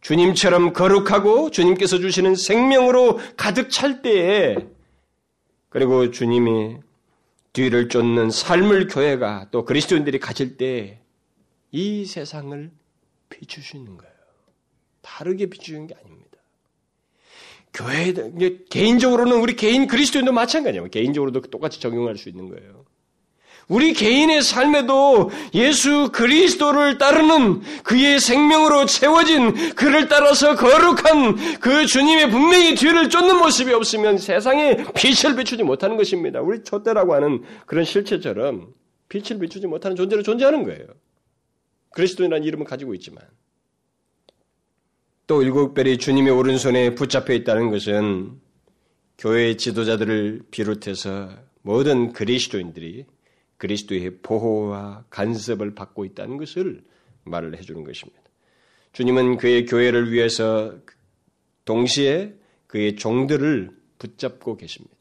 주님처럼 거룩하고 주님께서 주시는 생명으로 가득 찰 때에 그리고 주님이 뒤를 쫓는 삶을 교회가 또 그리스도인들이 가질 때 이 세상을 있는 거예요. 다르게 비추는 게 아닙니다. 교회 개인적으로는 우리 개인 그리스도인도 마찬가지예요. 개인적으로도 똑같이 적용할 수 있는 거예요. 우리 개인의 삶에도 예수 그리스도를 따르는 그의 생명으로 채워진 그를 따라서 거룩한 그 주님의 분명히 뒤를 쫓는 모습이 없으면 세상에 빛을 비추지 못하는 것입니다. 우리 촛대라고 하는 그런 실체처럼 빛을 비추지 못하는 존재로 존재하는 거예요. 그리스도인이라는 이름을 가지고 있지만 또 일곱 별이 주님의 오른손에 붙잡혀 있다는 것은 교회 지도자들을 비롯해서 모든 그리스도인들이 그리스도의 보호와 간섭을 받고 있다는 것을 말을 해주는 것입니다. 주님은 그의 교회를 위해서 동시에 그의 종들을 붙잡고 계십니다.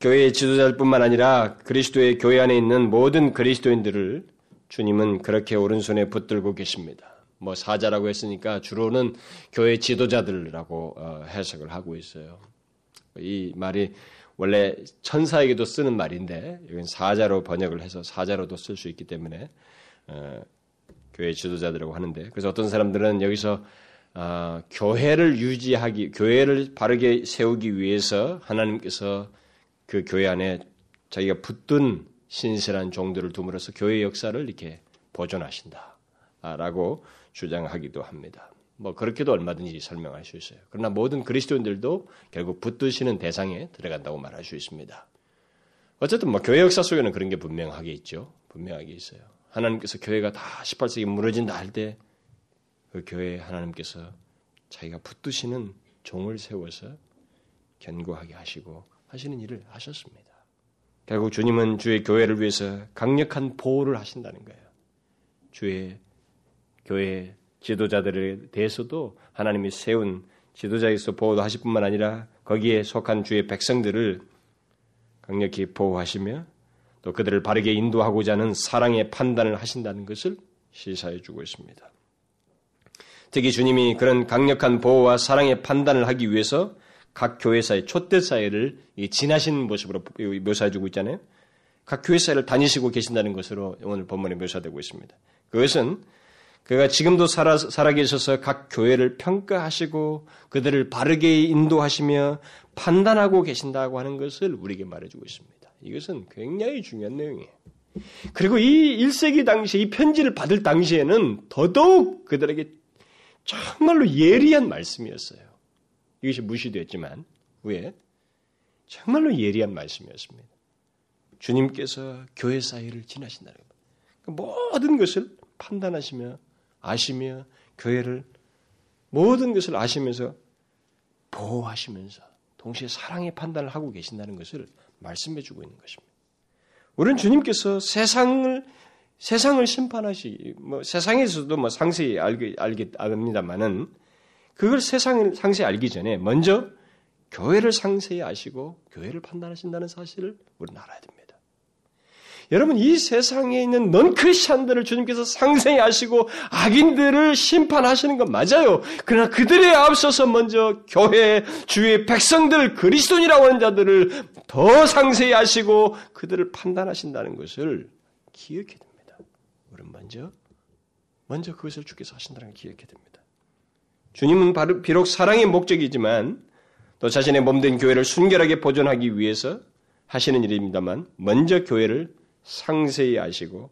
교회의 지도자들뿐만 아니라 그리스도의 교회 안에 있는 모든 그리스도인들을 주님은 그렇게 오른손에 붙들고 계십니다. 뭐 사자라고 했으니까 주로는 교회 지도자들이라고 어, 해석을 하고 있어요. 이 말이 원래 천사에게도 쓰는 말인데 이건 사자로 번역을 해서 사자로도 쓸 수 있기 때문에 어, 교회 지도자들이라고 하는데 그래서 어떤 사람들은 여기서 어, 교회를 유지하기, 교회를 바르게 세우기 위해서 하나님께서 그 교회 안에 자기가 붙든 신실한 종들을 둠으로써 교회 역사를 이렇게 보존하신다라고 주장하기도 합니다. 뭐 그렇게도 얼마든지 설명할 수 있어요. 그러나 모든 그리스도인들도 결국 붙드시는 대상에 들어간다고 말할 수 있습니다. 어쨌든 뭐 교회 역사 속에는 그런 게 분명하게 있죠. 분명하게 있어요. 하나님께서 교회가 다 18세기 무너진다 할 때 그 교회에 하나님께서 자기가 붙드시는 종을 세워서 견고하게 하시고 하시는 일을 하셨습니다. 결국 주님은 주의 교회를 위해서 강력한 보호를 하신다는 거예요. 주의 교회 지도자들에 대해서도 하나님이 세운 지도자에서 보호도 하실 뿐만 아니라 거기에 속한 주의 백성들을 강력히 보호하시며 또 그들을 바르게 인도하고자 하는 사랑의 판단을 하신다는 것을 시사해 주고 있습니다. 특히 주님이 그런 강력한 보호와 사랑의 판단을 하기 위해서 각 교회사의 촛대 사회를 지나신 모습으로 묘사해 주고 있잖아요. 각 교회 사회를 다니시고 계신다는 것으로 오늘 본문에 묘사되고 있습니다. 그것은 그가 지금도 살아, 살아계셔서 각 교회를 평가하시고 그들을 바르게 인도하시며 판단하고 계신다고 하는 것을 우리에게 말해주고 있습니다. 이것은 굉장히 중요한 내용이에요. 그리고 이 1세기 당시에 이 편지를 받을 당시에는 더더욱 그들에게 정말로 예리한 말씀이었어요. 이것이 무시되었지만 후에 정말로 예리한 말씀이었습니다. 주님께서 교회 사이를 지나신다는 것. 모든 것을 판단하시며 아시며 교회를 모든 것을 아시면서 보호하시면서 동시에 사랑의 판단을 하고 계신다는 것을 말씀해 주고 있는 것입니다. 우리는 주님께서 세상을 세상을 심판하시 뭐 세상에서도 뭐 상세히 알게 알게 압니다만은 그걸 세상을 상세히 알기 전에 먼저 교회를 상세히 아시고 교회를 판단하신다는 사실을 우리는 알아야 됩니다. 여러분 이 세상에 있는 넌 크리스천들을 주님께서 상생히 하시고 악인들을 심판하시는 건 맞아요. 그러나 그들에 앞서서 먼저 교회 주의 백성들 그리스도인이라고 하는 자들을 더 상세히 하시고 그들을 판단하신다는 것을 기억해야 됩니다. 우리는 먼저 먼저 그것을 주께서 하신다는 걸 기억해야 됩니다. 주님은 비록 사랑의 목적이지만 또 자신의 몸된 교회를 순결하게 보존하기 위해서 하시는 일입니다만 먼저 교회를 상세히 아시고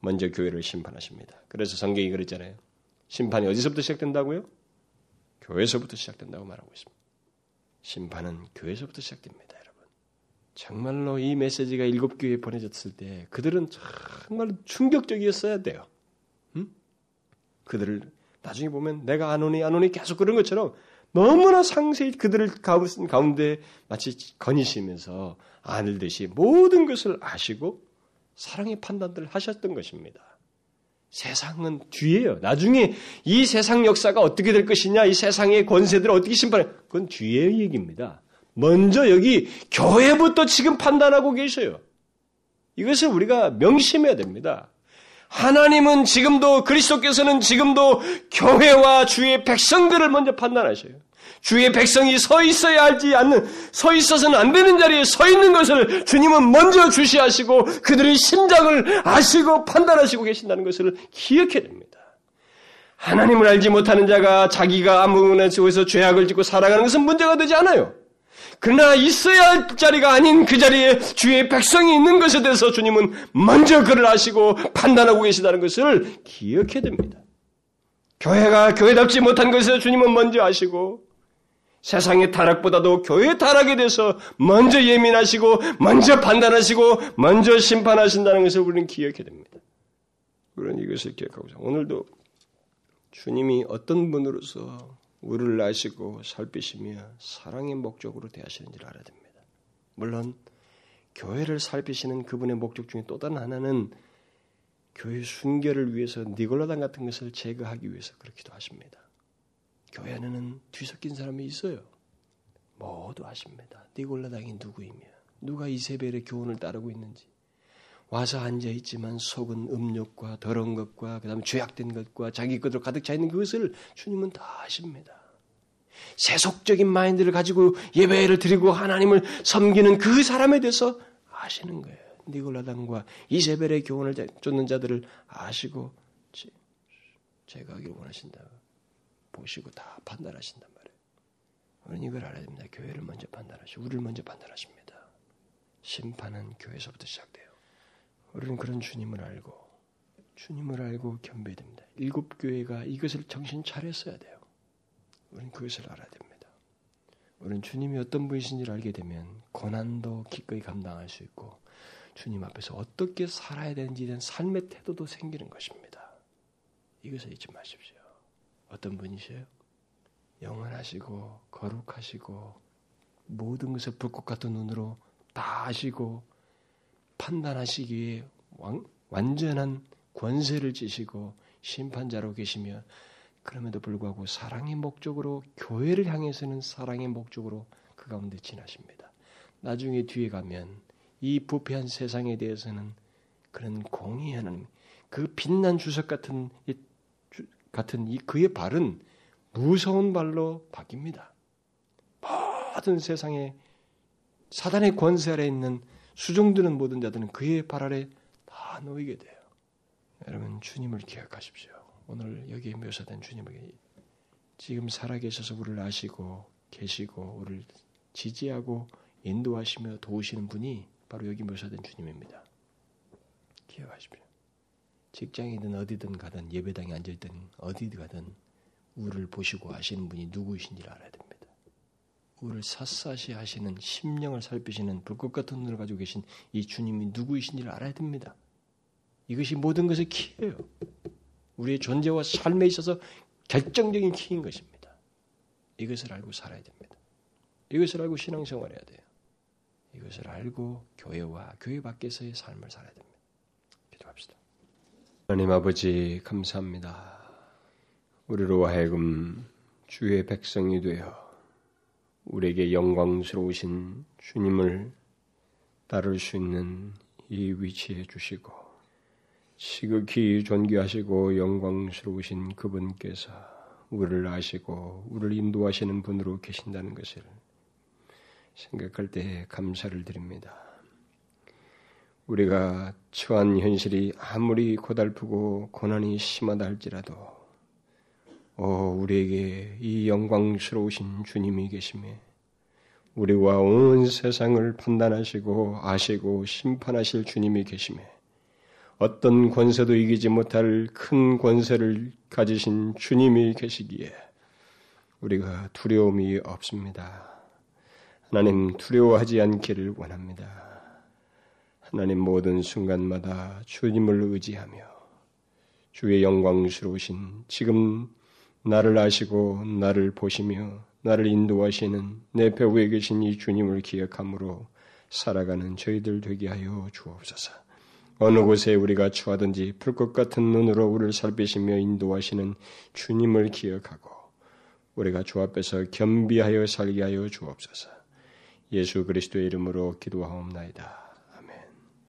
먼저 교회를 심판하십니다. 그래서 성경이 그랬잖아요. 심판이 어디서부터 시작된다고요? 교회에서부터 시작된다고 말하고 있습니다. 심판은 교회에서부터 시작됩니다, 여러분. 정말로 이 메시지가 일곱 교회에 보내졌을 때 그들은 정말 충격적이었어야 돼요. 음? 그들을 나중에 보면 내가 안 오니 안 오니 계속 그런 것처럼 너무나 상세히 그들을 가운데 마치 거니시면서 아들듯이 모든 것을 아시고 사랑의 판단들을 하셨던 것입니다. 세상은 뒤에요. 나중에 이 세상 역사가 어떻게 될 것이냐, 이 세상의 권세들을 어떻게 심판해, 그건 뒤의 얘기입니다. 먼저 여기 교회부터 지금 판단하고 계셔요. 이것을 우리가 명심해야 됩니다. 하나님은 지금도 그리스도께서는 지금도 교회와 주의 백성들을 먼저 판단하셔요. 주의 백성이 서 있어야 할지 않는 서 있어서는 안 되는 자리에 서 있는 것을 주님은 먼저 주시하시고 그들의 심장을 아시고 판단하시고 계신다는 것을 기억해야 됩니다. 하나님을 알지 못하는 자가 자기가 아무나 속에서 죄악을 짓고 살아가는 것은 문제가 되지 않아요. 그러나 있어야 할 자리가 아닌 그 자리에 주의 백성이 있는 것에 대해서 주님은 먼저 그를 아시고 판단하고 계시다는 것을 기억해야 됩니다. 교회가 교회답지 못한 것에 주님은 먼저 아시고 세상의 타락보다도 교회의 타락에 대해서 먼저 예민하시고 먼저 판단하시고 먼저 심판하신다는 것을 우리는 기억해야 됩니다. 우리는 이것을 기억하고자 오늘도 주님이 어떤 분으로서 우리를 아시고 살피시며 사랑의 목적으로 대하시는지를 알아야 됩니다. 물론 교회를 살피시는 그분의 목적 중에 또 다른 하나는 교회 순결을 위해서 니골라당 같은 것을 제거하기 위해서 그렇기도 하십니다. 교회 안에는 뒤섞인 사람이 있어요. 모두 아십니다. 니골라당이 누구이며 누가 이세벨의 교훈을 따르고 있는지 와서 앉아 있지만 속은 음욕과 더러운 것과 그다음에 죄악된 것과 자기 것으로 가득 차 있는 그것을 주님은 다 아십니다. 세속적인 마인드를 가지고 예배를 드리고 하나님을 섬기는 그 사람에 대해서 아시는 거예요. 니골라당과 이세벨의 교훈을 쫓는 자들을 아시고 제거하기를 원하신다. 보시고 다 판단하신단 말이에요. 우리는 이걸 알아야 됩니다. 교회를 먼저 판단하시고 우리를 먼저 판단하십니다. 심판은 교회에서부터 시작돼요. 우리는 그런 주님을 알고 주님을 알고 겸비해야 됩니다. 일곱 교회가 이것을 정신 차렸어야 돼요. 우리는 그것을 알아야 됩니다. 우리는 주님이 어떤 분이신지를 알게 되면 고난도 기꺼이 감당할 수 있고 주님 앞에서 어떻게 살아야 되는지에 대한 삶의 태도도 생기는 것입니다. 이것을 잊지 마십시오. 어떤 분이세요? 영원하시고 거룩하시고 모든 것을 불꽃 같은 눈으로 다 아시고 판단하시기에 왕, 완전한 권세를 지시고 심판자로 계시며 그럼에도 불구하고 사랑의 목적으로 교회를 향해서는 사랑의 목적으로 그 가운데 지나십니다. 나중에 뒤에 가면 이 부패한 세상에 대해서는 그런 공의하는 그 빛난 주석 같은 같은 이 그의 발은 무서운 발로 바뀝니다. 모든 세상에 사단의 권세 아래 있는 수종드는 모든 자들은 그의 발 아래 다 놓이게 돼요. 여러분 주님을 기억하십시오. 오늘 여기에 묘사된 주님을 지금 살아계셔서 우리를 아시고 계시고 우리를 지지하고 인도하시며 도우시는 분이 바로 여기 묘사된 주님입니다. 기억하십시오. 직장이든 어디든 가든 예배당에 앉아있든 어디든 가든 우리를 보시고 아시는 분이 누구이신지를 알아야 됩니다. 우리를 샅샅이 하시는 심령을 살피시는 불꽃 같은 눈을 가지고 계신 이 주님이 누구이신지를 알아야 됩니다. 이것이 모든 것의 키예요. 우리의 존재와 삶에 있어서 결정적인 키인 것입니다. 이것을 알고 살아야 됩니다. 이것을 알고 신앙생활해야 돼요. 이것을 알고 교회와 교회 밖에서의 삶을 살아야 됩니다. 기도합시다. 하나님 아버지 감사합니다. 우리로 하여금 주의 백성이 되어 우리에게 영광스러우신 주님을 따를 수 있는 이 위치에 주시고 시극히 존귀하시고 영광스러우신 그분께서 우리를 아시고 우리를 인도하시는 분으로 계신다는 것을 생각할 때 감사를 드립니다. 우리가 처한 현실이 아무리 고달프고 고난이 심하다 할지라도 오, 우리에게 이 영광스러우신 주님이 계심에 우리와 온 세상을 판단하시고 아시고 심판하실 주님이 계심에 어떤 권세도 이기지 못할 큰 권세를 가지신 주님이 계시기에 우리가 두려움이 없습니다. 하나님 두려워하지 않기를 원합니다. 하나님 모든 순간마다 주님을 의지하며 주의 영광스러우신 지금 나를 아시고 나를 보시며 나를 인도하시는 내 배후에 계신 이 주님을 기억함으로 살아가는 저희들 되게 하여 주옵소서. 어느 곳에 우리가 처하든지 불꽃 같은 눈으로 우리를 살피시며 인도하시는 주님을 기억하고 우리가 주 앞에서 겸비하여 살게 하여 주옵소서. 예수 그리스도의 이름으로 기도하옵나이다.